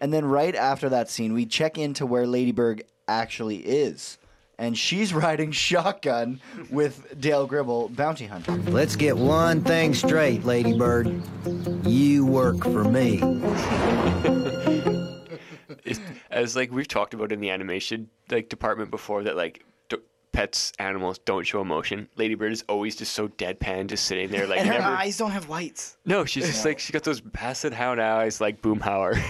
And then right after that scene, we check into where Ladybird actually is. And she's riding shotgun with Dale Gribble, bounty hunter. Let's get one thing straight, Ladybird. You work for me. It's- as like we've talked about in the animation like department before that like d- pets animals don't show emotion ladybird is always just so deadpan just sitting there like and her never eyes don't have whites. no she's just like she got those basset hound eyes like boomhauer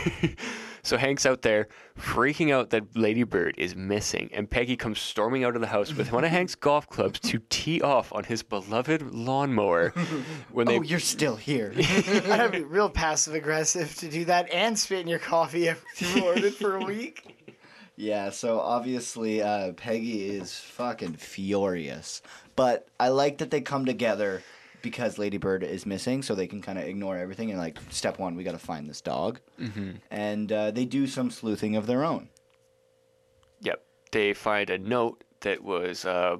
so hank's out there freaking out that ladybird is missing and peggy comes storming out of the house with one of hank's golf clubs to tee off on his beloved lawnmower when they Oh, you're still here. I'd be real passive aggressive to do that and spit in your coffee after you ordered for a week. Yeah, so obviously uh, Peggy is fucking furious. But I like that they come together because Ladybird is missing, so they can kind of ignore everything and like, step one, we got to find this dog. Mhm. And uh, they do some sleuthing of their own. Yep. They find a note that was uh,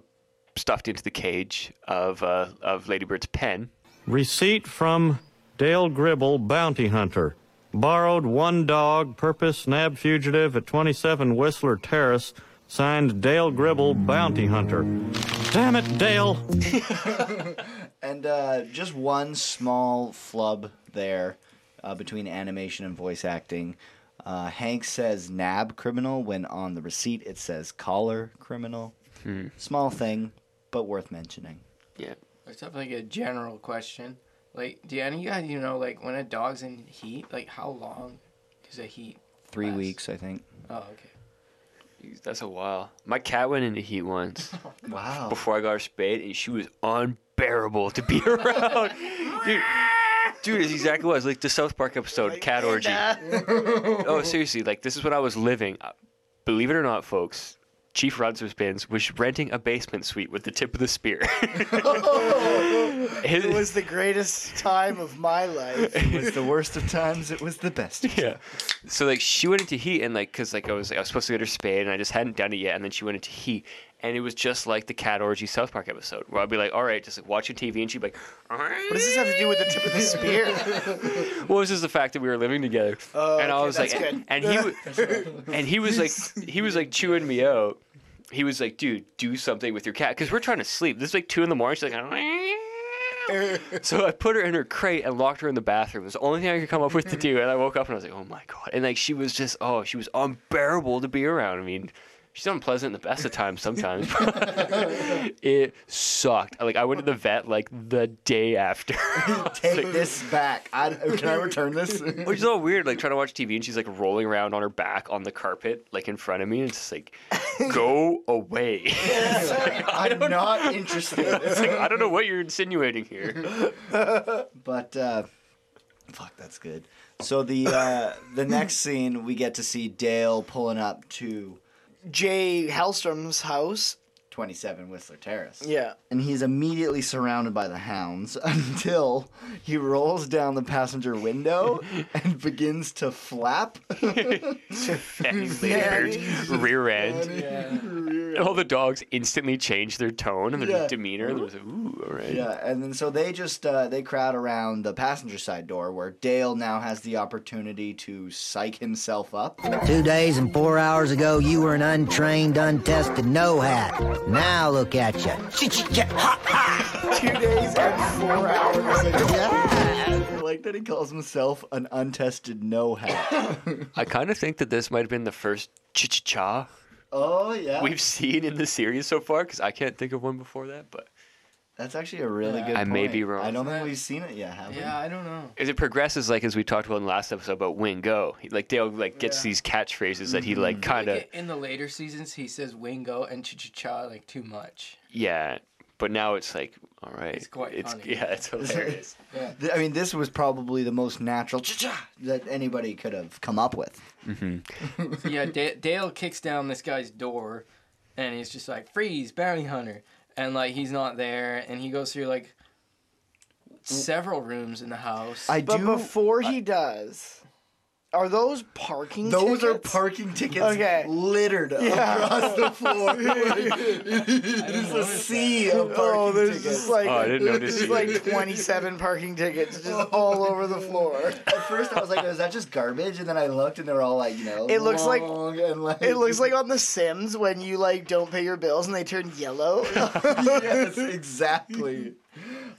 stuffed into the cage of uh, of Ladybird's pen. Receipt from Dale Gribble, bounty hunter. Borrowed one dog, purpose nab fugitive at 27 Whistler Terrace. Signed Dale Gribble, bounty hunter. Damn it, Dale! And uh, just one small flub there uh, between animation and voice acting. Uh, Hank says nab criminal when on the receipt it says collar criminal. Hmm. Small thing, but worth mentioning. Yeah. Let's have like a general question. Like, do any of you guys, you know, like when a dog's in heat, like how long is a heat? Three last? weeks, I think. Oh, okay. Jeez, That's a while. My cat went into heat once. wow. Before I got her spayed, and she was unbearable to be around. dude, dude, it's exactly what it was. Like the South Park episode, Cat Orgy. oh, seriously, like this is what I was living. Uh, Believe it or not, folks, Chief Rudsworth was renting a basement suite with the tip of the spear. it was the greatest time of my life. It was the worst of times. It was the best. Of yeah. So like she went into heat and like cause like I was like I was supposed to get her spayed and I just hadn't done it yet and then she went into heat and it was just like the cat orgy South Park episode where I'd be like all right just like watching TV and she'd be like What does this have to do with the tip of the spear? well, it was just the fact that we were living together, Oh, and I okay, was like, good. and he, and he was like, he was like chewing me out. He was like, dude, do something with your cat, because we're trying to sleep. This is like two in the morning. She's like, so I put her in her crate and locked her in the bathroom. It was the only thing I could come up with to do. And I woke up and I was like, oh my god. And like she was just, oh, she was unbearable to be around. I mean. She's unpleasant in the best of times sometimes. it sucked. Like I went to the vet like the day after. Take this back. I, can I return this? Which is all weird, like trying to watch TV and she's like rolling around on her back on the carpet, like in front of me. And it's just like, go away. Like, I'm not interested. It's like, I don't know what you're insinuating here. but uh, fuck, that's good. So the uh, the next scene, we get to see Dale pulling up to Jay Hellstrom's house. 27 Whistler Terrace. Yeah. And he's immediately surrounded by the hounds until he rolls down the passenger window and begins to flap. Fatty later, rear end. And all the dogs instantly change their tone and their Yeah. demeanor. And they're just like, ooh, all right. Yeah, and then so they just uh, they crowd around the passenger side door where Dale now has the opportunity to psych himself up. Two days and four hours ago, you were an untrained, untested no hat. Now look at you. Two days and four hours. I like that he calls himself an untested no hat. I kind of think that this might have been the first cha-cha-cha Oh yeah, we've seen in the series so far, because I can't think of one before that, but. That's actually a really Yeah. good. I may be wrong. I don't think we've seen it yet, have we? Yeah, I don't know. As it progresses, like as we talked about in the last episode about win go, like Dale like gets Yeah. these catchphrases that he like kind of Like, in the later seasons, he says wingo and cha cha cha like too much. yeah, but now it's like all right, It's quite it's funny. yeah, it's hilarious. Yeah. I mean, this was probably the most natural cha-cha that anybody could have come up with. Mm-hmm. So yeah, da- Dale kicks down this guy's door, and he's just like, "Freeze, bounty hunter!" And like he's not there, and he goes through like several rooms in the house. I but do. before he does, are those parking? Tickets? Those are parking tickets Okay. littered Yeah. across the floor. it is a sea of parking Oh, there's tickets. just like Oh, I didn't notice there's either. like 27 parking tickets just all over the floor. At first, I was like, "Is that just garbage?" And then I looked, and they were all like, you know, It looks like- long and like It looks like on The Sims when you like don't pay your bills and they turn yellow. yes, exactly.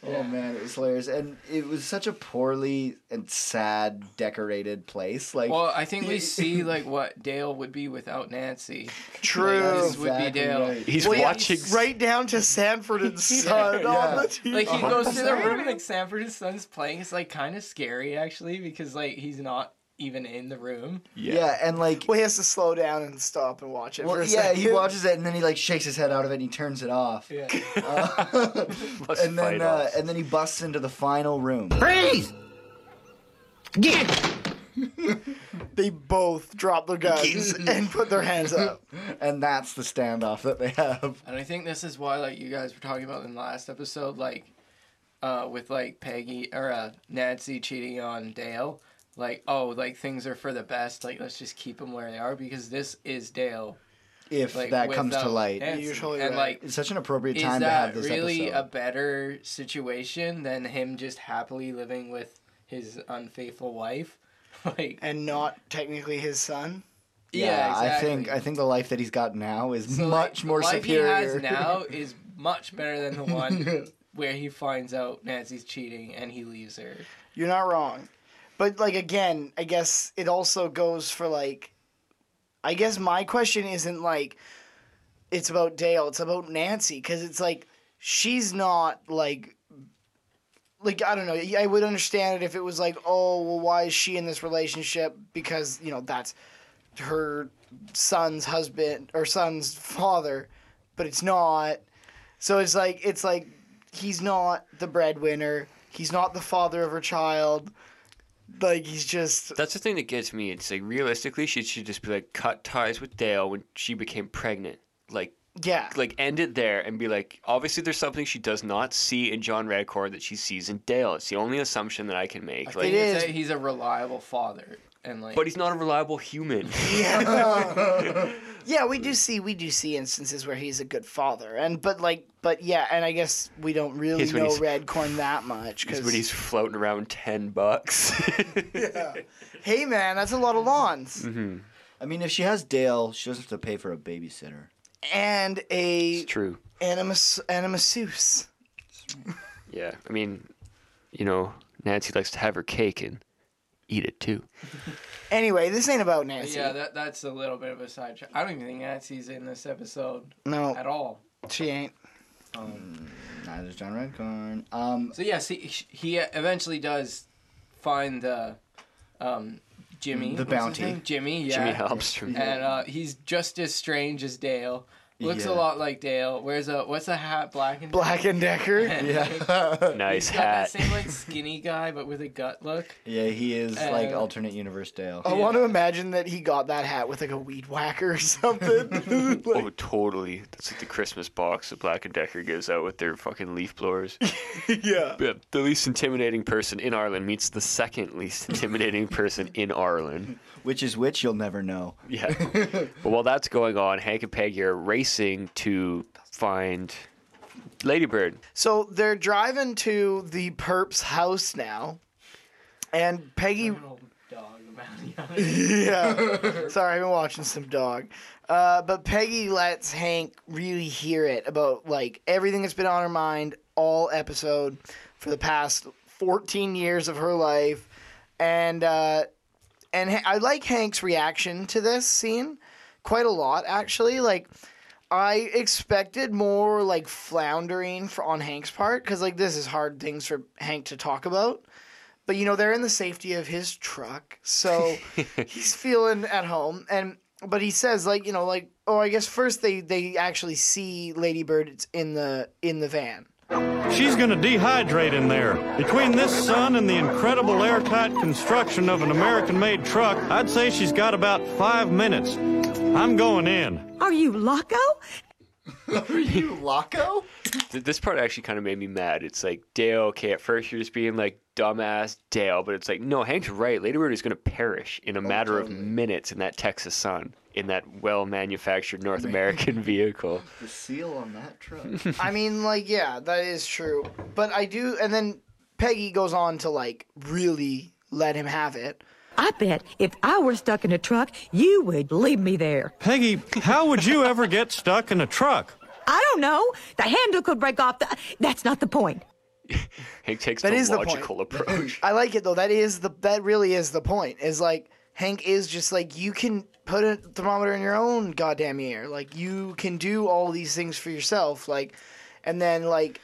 Oh man, it was hilarious, and it was such a poorly and sad decorated place. Like, well, I think we see like what Dale would be without Nancy. True. Like, this would be Dale. right. He's Well, yeah, watching. right down to Sanford and Son Yeah. on the TV. Like he goes to the room and like Sanford and Son's playing. It's like kind of scary actually because like he's not even in the room. yeah. and like, Well, he has to slow down and stop and watch it. well, for a yeah, he watches it, and then he like shakes his head out of it, and he turns it off. Yeah. Uh, and then, uh, and then he busts into the final room. Freeze! Get! they both drop their guns and put their hands up. and that's the standoff that they have. And I think this is why, like you guys were talking about in the last episode, like uh, with like Peggy or uh, Nancy cheating on Dale. Like, oh, like things are for the best. Like, let's just keep them where they are because this is Dale. If like, that comes to light. Nancy. Usually and right. like, It's such an appropriate is time to have this really episode. a better situation than him just happily living with his unfaithful wife? like, And not technically his son. yeah, I exactly. think I think the life that he's got now is So, much like, more the life superior. he has now is much better than the one where he finds out Nancy's cheating and he leaves her. You're not wrong. But like again, I guess it also goes for like I guess my question isn't like it's about Dale, it's about Nancy cuz it's like she's not like like I don't know. I would understand it if it was like, "Oh, well why is she in this relationship because, you know, that's her son's husband or son's father, but it's not." So it's like it's like he's not the breadwinner. He's not the father of her child. Like he's just That's the thing that gets me. It's like realistically, she should just be like cut ties with Dale when she became pregnant. Like yeah. like end it there and be like, obviously there's something she does not see in John Redcorn that she sees in Dale. It's the only assumption that I can make. I like, think it's he's a reliable father and like but he's not a reliable human. yeah, we do see we do see instances where he's a good father, and but like but yeah, and I guess we don't really He's when know he's- Redcorn that much Because because when he's floating around ten bucks. yeah. hey man, that's a lot of lawns hmm I mean, if she has Dale, she doesn't have to pay for a babysitter. and a It's true. and a, mas- and a masseuse. Yeah, I mean, you know, Nancy likes to have her cake and eat it too. Anyway, this ain't about Nancy. yeah, that that's a little bit of a sidetrack. I don't even think Nancy's in this episode no, at all. she ain't. Um, neither's John Redcorn. Um, So yes, he he eventually does find uh, um, Jimmy. The bounty. Jimmy, yeah. Jimmy Halmstrom. And uh, he's just as strange as Dale. Looks Yeah. a lot like Dale. Wears a what's a hat? Black and Black and Decker. yeah, Nice He's got that hat. same like skinny guy, but with a gut look. yeah, he is like alternate universe Dale. I want to imagine that he got that hat with like a weed whacker or something. Oh, totally. That's like the Christmas box that Black and Decker gives out with their fucking leaf blowers. yeah. Yeah, the least intimidating person in Ireland meets the second least intimidating person in Ireland. Which is which, you'll never know. Yeah. but while that's going on, Hank and Peggy are racing to find Ladybird. So they're driving to the perp's house now, and Peggy. Little dog, the bounty hunter. yeah. Sorry, I've been watching some dog. Uh, but Peggy lets Hank really hear it about like everything that's been on her mind all episode for the past 14 years of her life, and uh, and I like Hank's reaction to this scene quite a lot actually. Like I expected more like floundering for, on Hank's part because like this is hard things for Hank to talk about. But you know they're in the safety of his truck, so he's feeling at home. And but he says like you know like oh I guess first they they actually see Ladybird it's in the in the van. She's gonna dehydrate in there. Between this sun and the incredible airtight construction of an American made truck, I'd say she's got about five minutes. I'm going in. Are you Loco? Are you Loco? This part actually kind of made me mad. It's like, Dale, okay, at first you're just being like dumbass Dale, but it's like, no, Hank's right. Ladybird is going to perish in a oh, matter of minutes in that Texas sun, in that well manufactured North American vehicle. The seal on that truck. I mean like yeah that is true, but I do and then Peggy goes on to like really let him have it. I bet if I were stuck in a truck, you would leave me there. Peggy, how would you ever get stuck in a truck? I don't know. The handle could break off. The... That's not the point. Hank takes That the is the point. approach. I like it though. That is the that really is the point. Is like Hank is just like you can put a thermometer in your own goddamn ear. Like you can do all these things for yourself. Like, and then like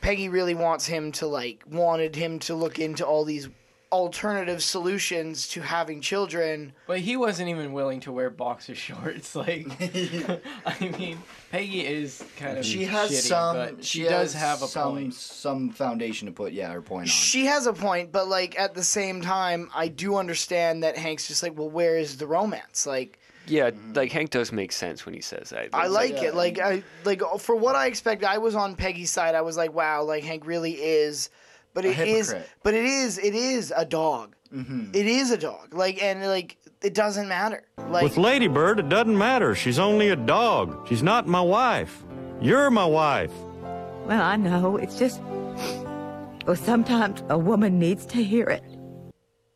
Peggy really wants him to like wanted him to look into all these alternative solutions to having children. But he wasn't even willing to wear boxer shorts. Like, I mean, Peggy is kind of she has shitty, some. but she, she does have a some point. some foundation to put yeah her point on. She has a point, but like at the same time, I do understand that Hank's just like, well, where is the romance? Like, Yeah, Mm-hmm. like Hank does make sense when he says that. I It's like it. Like I like for what I expect, I was on Peggy's side. I was like, wow, like Hank really is, but it is but it is it is a dog. Mm-hmm. It is a dog. Like and like it doesn't matter. Like With Ladybird, it doesn't matter. She's only a dog. She's not my wife. You're my wife. Well, I know. It's just. Well, sometimes a woman needs to hear it.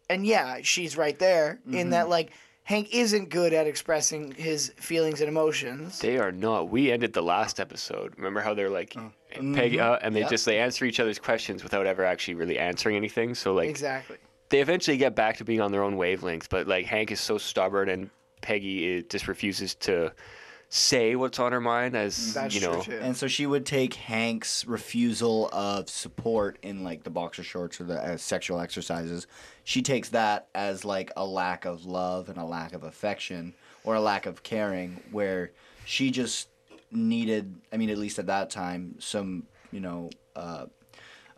and yeah, she's right there in Mm-hmm. that like Hank isn't good at expressing his feelings and emotions. They are not. We ended the last episode. Remember how they're like Peggy, Mhm. uh, and they Yep. just they answer each other's questions without ever actually really answering anything. So like Exactly. they eventually get back to being on their own wavelength. But like Hank is so stubborn, and Peggy uh, just refuses to say what's on her mind. As you know, And so she would take Hank's refusal of support in like the boxer shorts or the uh, sexual exercises. She takes that as like a lack of love and a lack of affection or a lack of caring, where she just needed. I mean, at least at that time, some you know. Uh,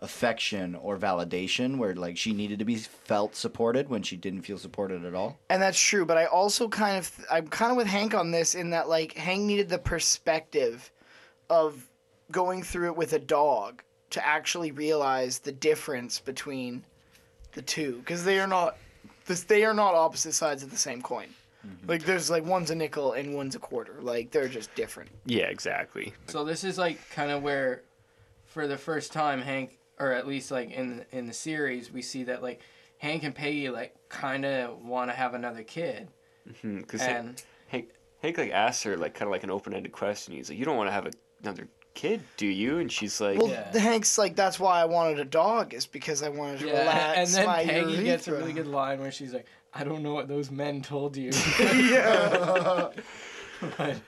affection or validation where like she needed to be felt supported when she didn't feel supported at all And that's true, but I also kind of I'm kind of with Hank on this in that like Hank needed the perspective of going through it with a dog to actually realize the difference between the two because they are not this they are not opposite sides of the same coin. Mm-hmm. Like there's like one's a nickel and one's a quarter. Like they're just different. yeah, exactly. So this is like kind of where, for the first time, Hank, or at least like in in the series, we see that like Hank and Peggy like kind of want to have another kid. Mm-hmm, because And- Hank, Hank, Hank like asks her like kind of like an open-ended question. He's like, "You don't want to have another kid, do you?" And she's like, Well, the Hank's like that's why I wanted a dog is because I wanted to Yeah, relax and then my Peggy gets a really good line where she's like, "I don't know what those men told you." yeah.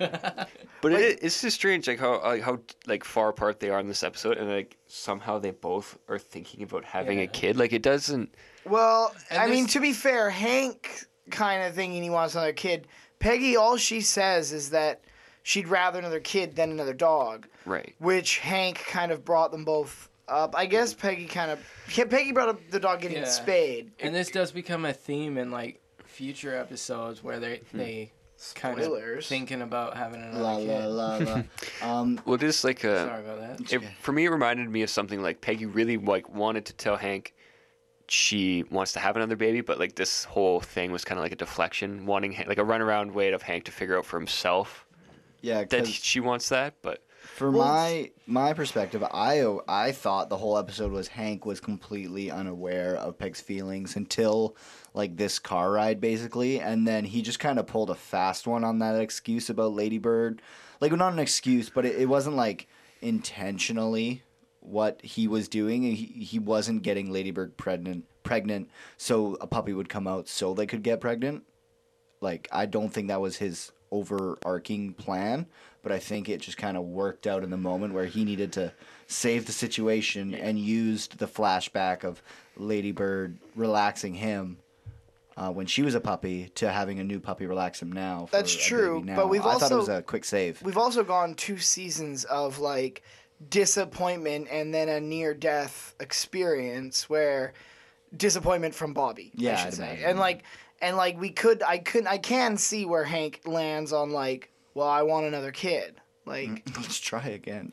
But it, it's just strange, like how like how like far apart they are in this episode, and like somehow they both are thinking about having a kid. Like it doesn't. Well, And I mean, to be fair, Hank kind of thinking he wants another kid. Peggy, all she says is that she'd rather another kid than another dog, Right. which Hank kind of brought them both up. I guess Peggy kind of Peggy brought up the dog getting Yeah. spayed. And this does become a theme in like future episodes where they they kind of Spoilers. thinking about having another La, kid. la, la, la. Um, well, just like uh, Sorry about that. It, for me, it reminded me of something like Peggy really like wanted to tell Hank she wants to have another baby, but like this whole thing was kind of like a deflection, wanting Han- like a runaround way of Hank to figure out for himself. Yeah, that 'cause- she wants that, but For my my perspective, I I thought the whole episode was Hank was completely unaware of Peg's feelings until like this car ride basically, and then he just kind of pulled a fast one on that excuse about Ladybird. Like not an excuse, but it, it wasn't like intentionally what he was doing. He he wasn't getting Ladybird pregnant pregnant so a puppy would come out so they could get pregnant like I don't think that was his overarching plan, but I think it just kind of worked out in the moment where he needed to save the situation and used the flashback of Ladybird relaxing him uh, when she was a puppy to having a new puppy relax him now. For That's true, now. but we've I thought it also- was a quick save. We've also gone two seasons of like disappointment and then a near death experience where disappointment from Bobby. I Yeah, should I'd say. imagine. And like and like we could I couldn't I can see where Hank lands on like, well, I want another kid. Like Let's try again.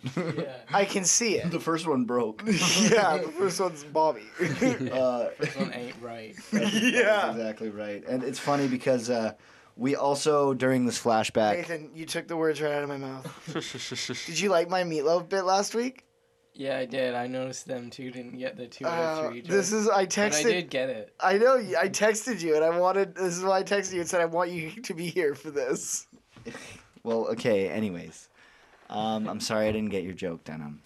I can see it. the first one broke. yeah, the first one's Bobby. uh, This one ain't right. Yeah. That's exactly right. And it's funny because uh, we also during this flashback. Nathan, you took the words right out of my mouth. Did you like my meatloaf bit last week? Yeah, I did. I noticed them too. Didn't get the two out Uh, of three. this is I But texted. I did get it. I know. I texted you, and I wanted. This is why I texted you and said I want you to be here for this. Well, okay. Anyways, um, I'm sorry I didn't get your joke, Denim.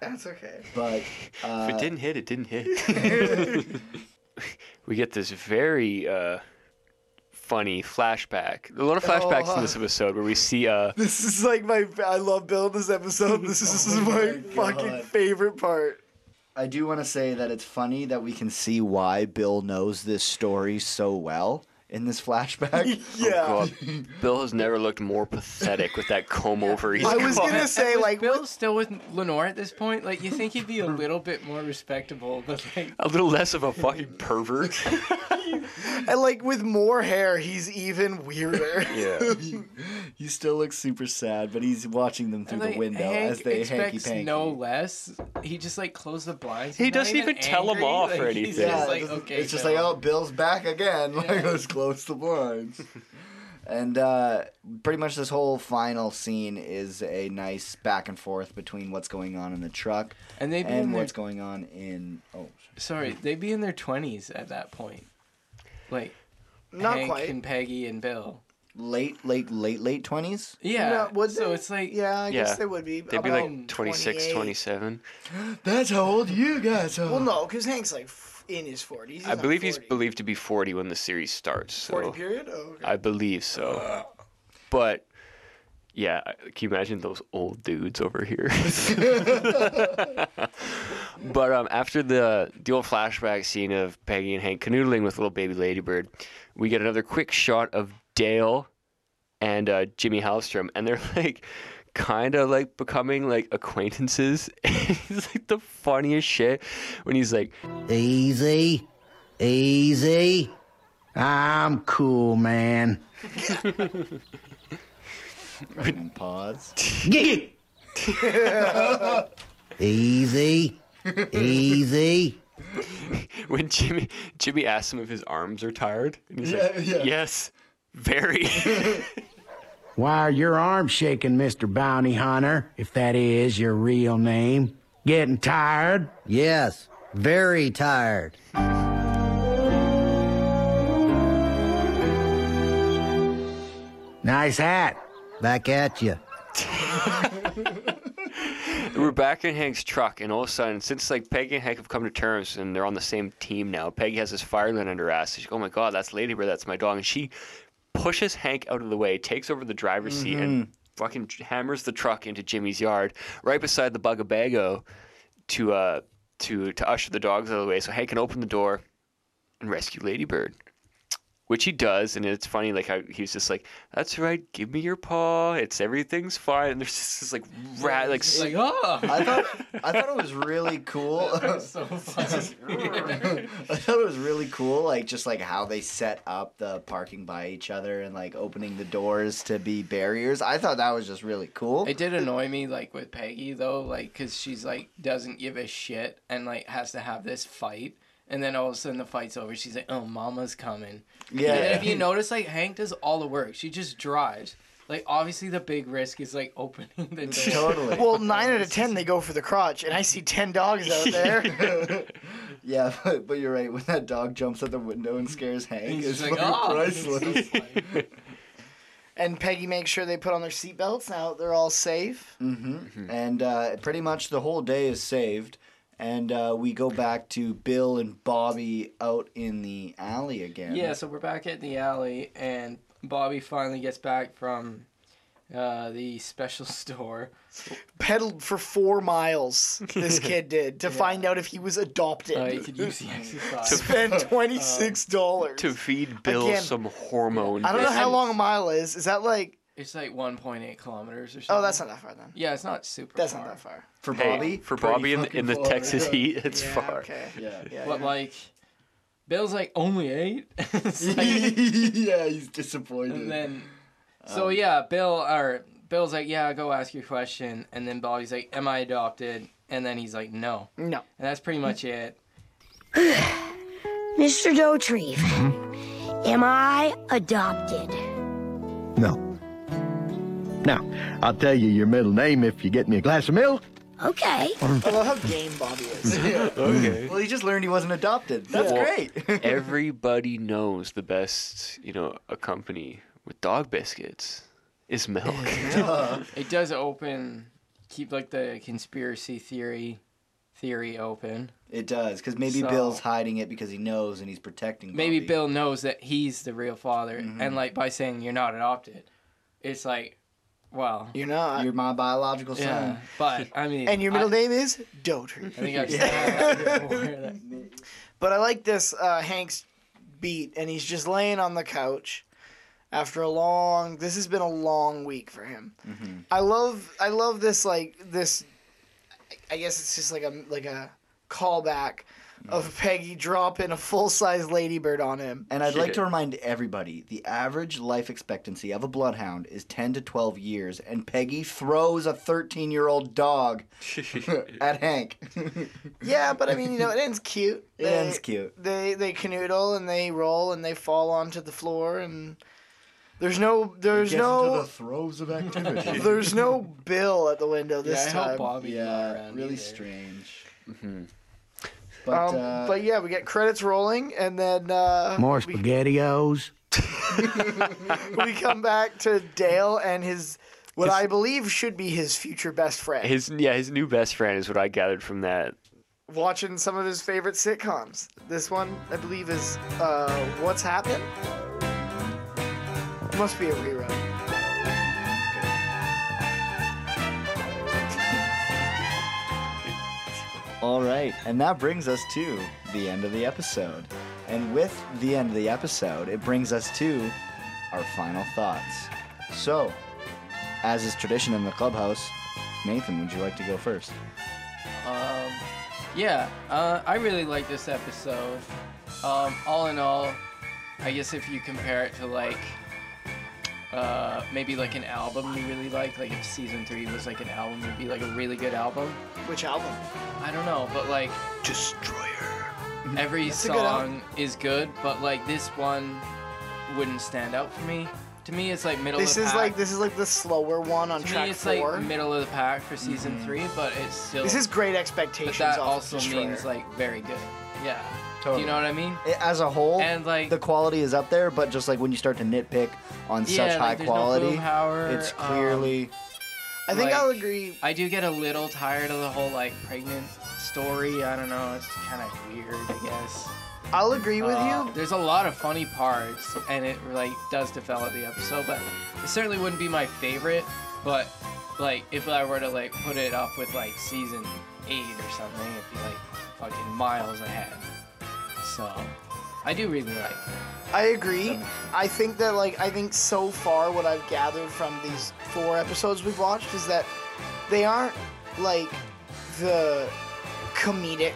That's okay. But uh, if it didn't hit, it didn't hit. we get this very uh, funny flashback. A lot of flashbacks Oh, in this episode where we see uh, This is like my. I love building this episode. This is, this is my fucking favorite part. I do want to say that it's funny that we can see why Bill knows this story so well in this flashback. Oh, God. Bill has never looked more pathetic with that comb over. He's I was got. gonna say was like Bill still with Lenore at this point. Like you think he'd be a little bit more respectable, but like a little less of a fucking pervert. and like with more hair, he's even weirder. Yeah. he still looks super sad, but he's watching them through like, the window Hank as they hanky panky. no less. He just like closed the blinds. He doesn't even tell angry. off or Like, he's anything. just Yeah, like, it's, okay, it's just like, oh, Bill's back again. Like, let's close the blinds. and uh, pretty much this whole final scene is a nice back and forth between what's going on in the truck And they be in their- what's going on in. Oh, Sorry, they'd be in their twenties at that point. Like Not Hank quite. and Peggy and Bill. late, late, late, late 20s? Yeah. No, would so they? it's like Yeah, I Yeah. guess they would be. They'd be like 26, 27. That's how old you guys are. Well, no, because Hank's like f- in his forties. I believe he's believed to be 40 when the series starts. So forty period. Oh, okay. I believe so. But yeah, can you imagine those old dudes over here? but um, after the the old flashback scene of Peggy and Hank canoodling with little baby Ladybird, we get another quick shot of Dale and uh, Jimmy Hallstrom, and they're like kind of like becoming like acquaintances. it's like the funniest shit when he's like, Easy. Easy. I'm cool, man. Pause. Easy. Easy. when Jimmy Jimmy asks him if his arms are tired, and he's Yeah, like, yeah. "Yes, very." Why are your arms shaking, Mr. Bounty Hunter, if that is your real name? Getting tired? Yes. Very tired. Nice hat. Back at you. We're back in Hank's truck, and all of a sudden, since like Peggy and Hank have come to terms and they're on the same team now, Peggy has this fireline under her ass. She's like, "Oh my god, that's Ladybird, that's my dog," and she pushes Hank out of the way, takes over the driver's seat, and fucking hammers the truck into Jimmy's yard, right beside the Bugabago, to uh to to usher the dogs out of the way so Hank can open the door and rescue Ladybird. Which he does, and it's funny, like how he's just like, "That's right, give me your paw. It's everything's fine." And there's just this like rat, like, It's like, oh. I thought I thought it was really cool. so funny. I thought it was really cool, like just like how they set up the parking by each other and like opening the doors to be barriers. I thought that was just really cool. It did annoy me, like with Peggy though, like because she's like doesn't give a shit and like has to have this fight, and then all of a sudden the fight's over. She's like, "Oh, Mama's coming." Yeah. And if you notice, like Hank does all the work. She just drives. Like obviously the big risk is like opening the door. Totally. well, nine out of ten they go for the crotch, and I see ten dogs out there. Yeah, but, but you're right. When that dog jumps out the window and scares Hank, He's it's just like, "Oh." priceless. and Peggy makes sure they put on their seatbelts. Now they're all safe. Mm-hmm. And uh, pretty much the whole day is saved. And uh, we go back to Bill and Bobby out in the alley again. Yeah, so we're back at the alley, and Bobby finally gets back from uh, the special store. Pedaled for four miles. This kid did to find out if he was adopted. Uh, he could use the exercise. To spend twenty six dollars. to feed Bill Again, some hormone. I don't know how long a mile is. Is that like? It's like 1.8 kilometers or something. Oh, that's not that far then. Yeah, it's not super. That's far. not that far. For Hey, Bobby? for Bobby in the, in the far, Texas heat, it's Yeah, far. Okay. Yeah. Yeah. But yeah. like, Bill's like only eight. It's like- yeah, he's disappointed. and then, so Um, yeah, Bill or Bill's like, yeah, go ask your question, and then Bobby's like, am I adopted? And then he's like, no. No. And that's pretty much it. Mr. Dauterive, am I adopted? No. Now, I'll tell you your middle name if you get me a glass of milk. Okay. I love how game Bobby is. Okay. Well, he just learned he wasn't adopted. That's Well, great. Everybody knows the best, you know, a company with dog biscuits is milk. It does open, keep like the conspiracy theory, theory open. It does, because maybe So- Bill's hiding it because he knows and he's protecting. Maybe Bobby. Bill knows that he's the real father, Mhm. and like by saying you're not adopted, it's like Well, You're not. You're my biological yeah, son. but I mean, and your middle I, name is Doter. I think I've said that before. that- But I like this uh, Hank's beat, and he's just laying on the couch after a long. This has been a long week for him. Mm-hmm. I love, I love this like this. I guess it's just like a like a callback of Peggy dropping a full size ladybird on him. And I'd like to remind everybody the average life expectancy of a bloodhound is 10 to 12 years, and Peggy throws a 13 year old dog at Hank. Yeah, but I mean, you know, it ends cute. It ends cute. They they canoodle and they roll and they fall onto the floor and there's no there's Gets into no the throes of activity. there's no bill at the window this yeah, I hope time. Bobby yeah, around really either. strange. Mm-hmm. But, um, uh, but yeah, we get credits rolling, and then uh, More spaghettios. we come back to Dale and his what I believe should be his future best friend, His yeah, his new best friend is what I gathered from that. watching some of his favorite sitcoms. This one, I believe, is uh, What's Happened. Must be a rerun. All right, and that brings us to the end of the episode. And with the end of the episode, it brings us to our final thoughts. So, as is tradition in the clubhouse, Nathan, would you like to go first? Um, yeah, uh, I really like this episode. Um, all in all, I guess if you compare it to like uh, maybe like an album you really like, like if season three was like an album, it'd be like a really good album. Which album? I don't know, but like Destroyer. every That's a good album. song is good, but like this one wouldn't stand out for me. To me, it's like middle. This of the is pack. like this is like the slower one on to track me, it's four. like middle of the pack for season Mhm. three, but it's still. This is great expectations. But that also Destroyer. means like very good. Yeah. Totally. You know what I mean? I- As a whole, And, like- the quality is up there, but just like when you start to nitpick on Yeah, such high like, no quality, Boomhauer, it's um, clearly. I think like, I'll agree. I do get a little tired of the whole like pregnant story. I don't know. It's kind of weird, I guess. I'll agree with Uh, you. There's a lot of funny parts, and it like does develop the episode, but it certainly wouldn't be my favorite. But like, if I were to like put it up with like season eight or something, it'd be like fucking miles ahead. So, I do really like it. I agree. I think that like I think so far what I've gathered from these four episodes we've watched is that they aren't like the comedic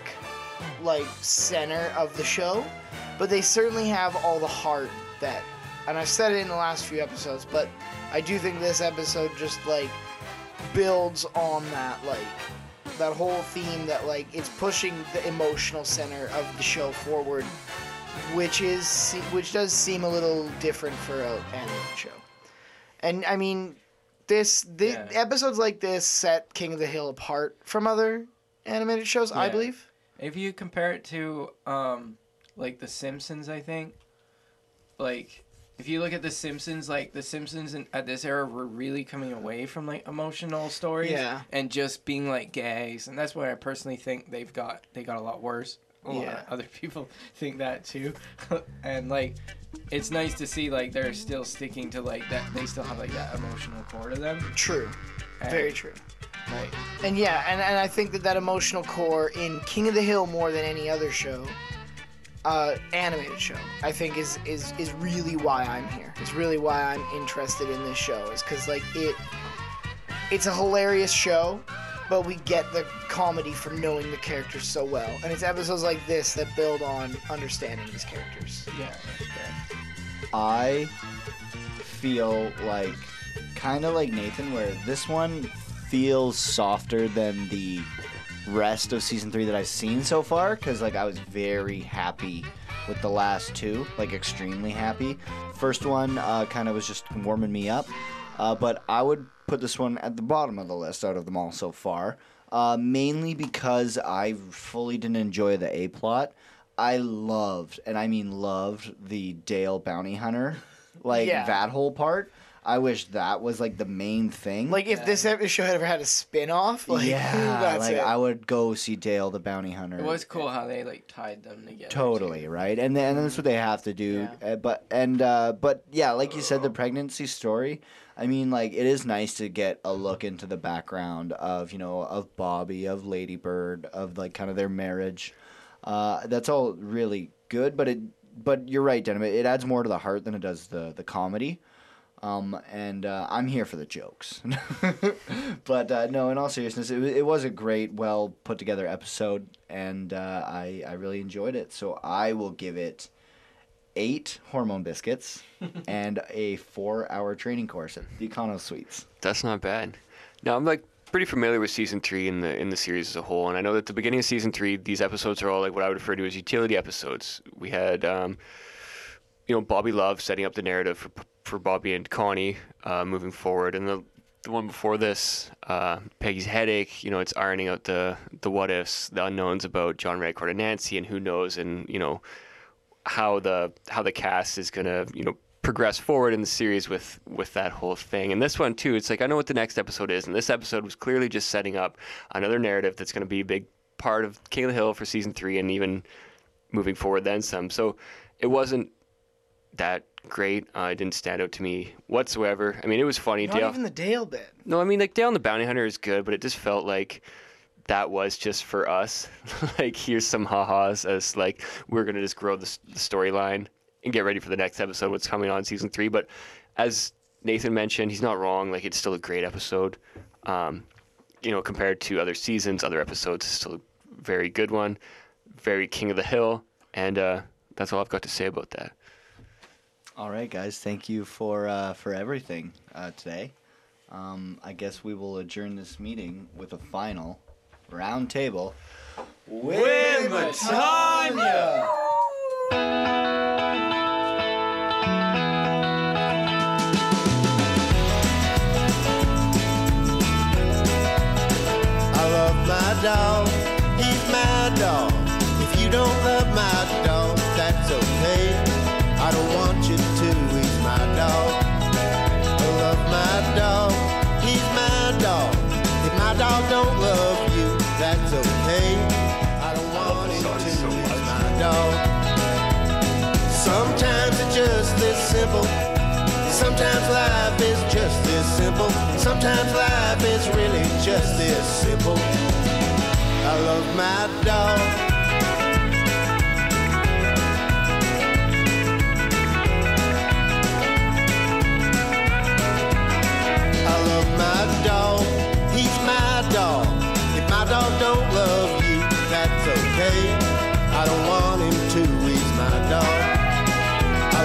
like center of the show, but they certainly have all the heart that and I've said it in the last few episodes, but I do think this episode just like builds on that like that whole theme that like it's pushing the emotional center of the show forward which is which does seem a little different for a animated show. And I mean, this the Yeah. episodes like this set King of the Hill apart from other animated shows, I believe. If you compare it to um like The Simpsons, I think like if you look at The Simpsons, like The Simpsons in, at this era were really coming away from like emotional stories Yeah. and just being like gags, and that's why I personally think they've got they got a lot worse. A lot Yeah. other people think that too, and like it's nice to see like they're still sticking to like that. They still have like that emotional core to them. True. And, Very true. Like And yeah, and, and I think that that emotional core in King of the Hill more than any other show, uh, animated show, I think is is is really why I'm here. It's really why I'm interested in this show. Is because like it, it's a hilarious show, but we get the comedy from knowing the characters so well, and it's episodes like this that build on understanding these characters. yeah. I feel like kind of like Nathan, where this one feels softer than the rest of season three that I've seen so far. Because like I was very happy with the last two, like extremely happy. First one uh, kind of was just warming me up, uh, but I would put this one at the bottom of the list out of them all so far. Uh, mainly because I fully didn't enjoy the A plot. I loved, and I mean loved, the Dale bounty hunter, like Yeah. that whole part. I wish that was like the main thing. Like if this ever- show had ever had a spin-off, like yeah, that's like it. I would go see Dale the Bounty Hunter. It was cool how they like tied them together. Totally right, and then, and that's what they have to do. Uh, but and uh, but yeah, like you said, the pregnancy story. I mean, like it is nice to get a look into the background of you know of Bobby, of Ladybird, of like kind of their marriage. Uh, that's all really good, but it but you're right, Denim. It, it adds more to the heart than it does the the comedy. Um, and uh, I'm here for the jokes. but uh, no, in all seriousness, it, it was a great, well put together episode, and uh, I, I really enjoyed it. So I will give it eight hormone biscuits and a four hour training course at the Econo Suites. That's not bad. Now I'm like pretty familiar with season three in the in the series as a whole, and I know that at the beginning of season three, these episodes are all like what I would refer to as utility episodes. We had, um, you know, Bobby Love setting up the narrative for for Bobby and Connie uh, moving forward, and the the one before this, uh, Peggy's headache. You know, it's ironing out the the what ifs, the unknowns about John Redcorn and Nancy, and who knows, and you know how the how the cast is gonna you know progress forward in the series with with that whole thing. And this one too, it's like I know what the next episode is, and this episode was clearly just setting up another narrative that's gonna be a big part of King of the Hill for season three, and even moving forward then some. So it wasn't that great. Uh, it didn't stand out to me whatsoever. I mean, it was funny. Not Dale, even the Dale bit. no, I mean like Dale and the Bounty Hunter is good, but it just felt like that was just for us. like here's some ha-has as like we're gonna just grow the, the storyline and get ready for the next episode, what's coming on season three. But as Nathan mentioned, he's not wrong. Like it's still a great episode. Um, you know, compared to other seasons, other episodes, it's still a very good one. Very King of the Hill, and uh, that's all I've got to say about that. All right, guys. Thank you for uh, for everything uh, today. Um, I guess we will adjourn this meeting with a final round table. Wimatanya! I love my dog, simple. Sometimes life is just this simple. Sometimes life is really just this simple. I love my dog. I love my dog. He's my dog. If my dog don't love you, that's okay. I don't want him to. He's my dog.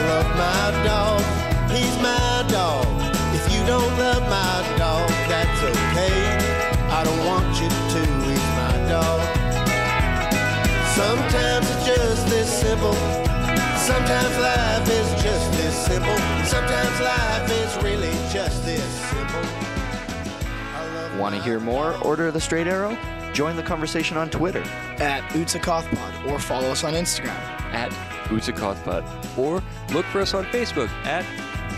I love my dog. He's my dog. If you don't love my dog, that's okay. I don't want you to. He's my dog. Sometimes it's just this simple. Sometimes life is just this simple. Sometimes life is really just this simple. Want to hear more Order the Straight Arrow? Join the conversation on Twitter. At Utsakothpod or follow us on Instagram. At Utsakothpod. Or look for us on Facebook at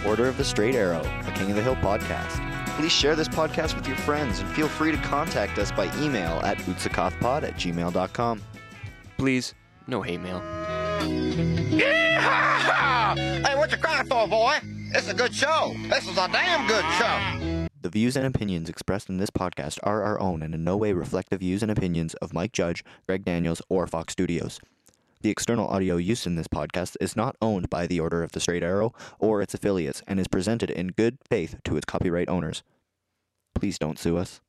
Order of the Straight Arrow, a King of the Hill podcast. Please share this podcast with your friends and feel free to contact us by email at utsakothpod at gmail.com. Please, no hate mail. Hey, what you crying for, boy? It's a good show. This is a damn good show. The views and opinions expressed in this podcast are our own and in no way reflect the views and opinions of Mike Judge, Greg Daniels, or Fox Studios. The external audio used in this podcast is not owned by the Order of the Straight Arrow or its affiliates and is presented in good faith to its copyright owners. Please don't sue us.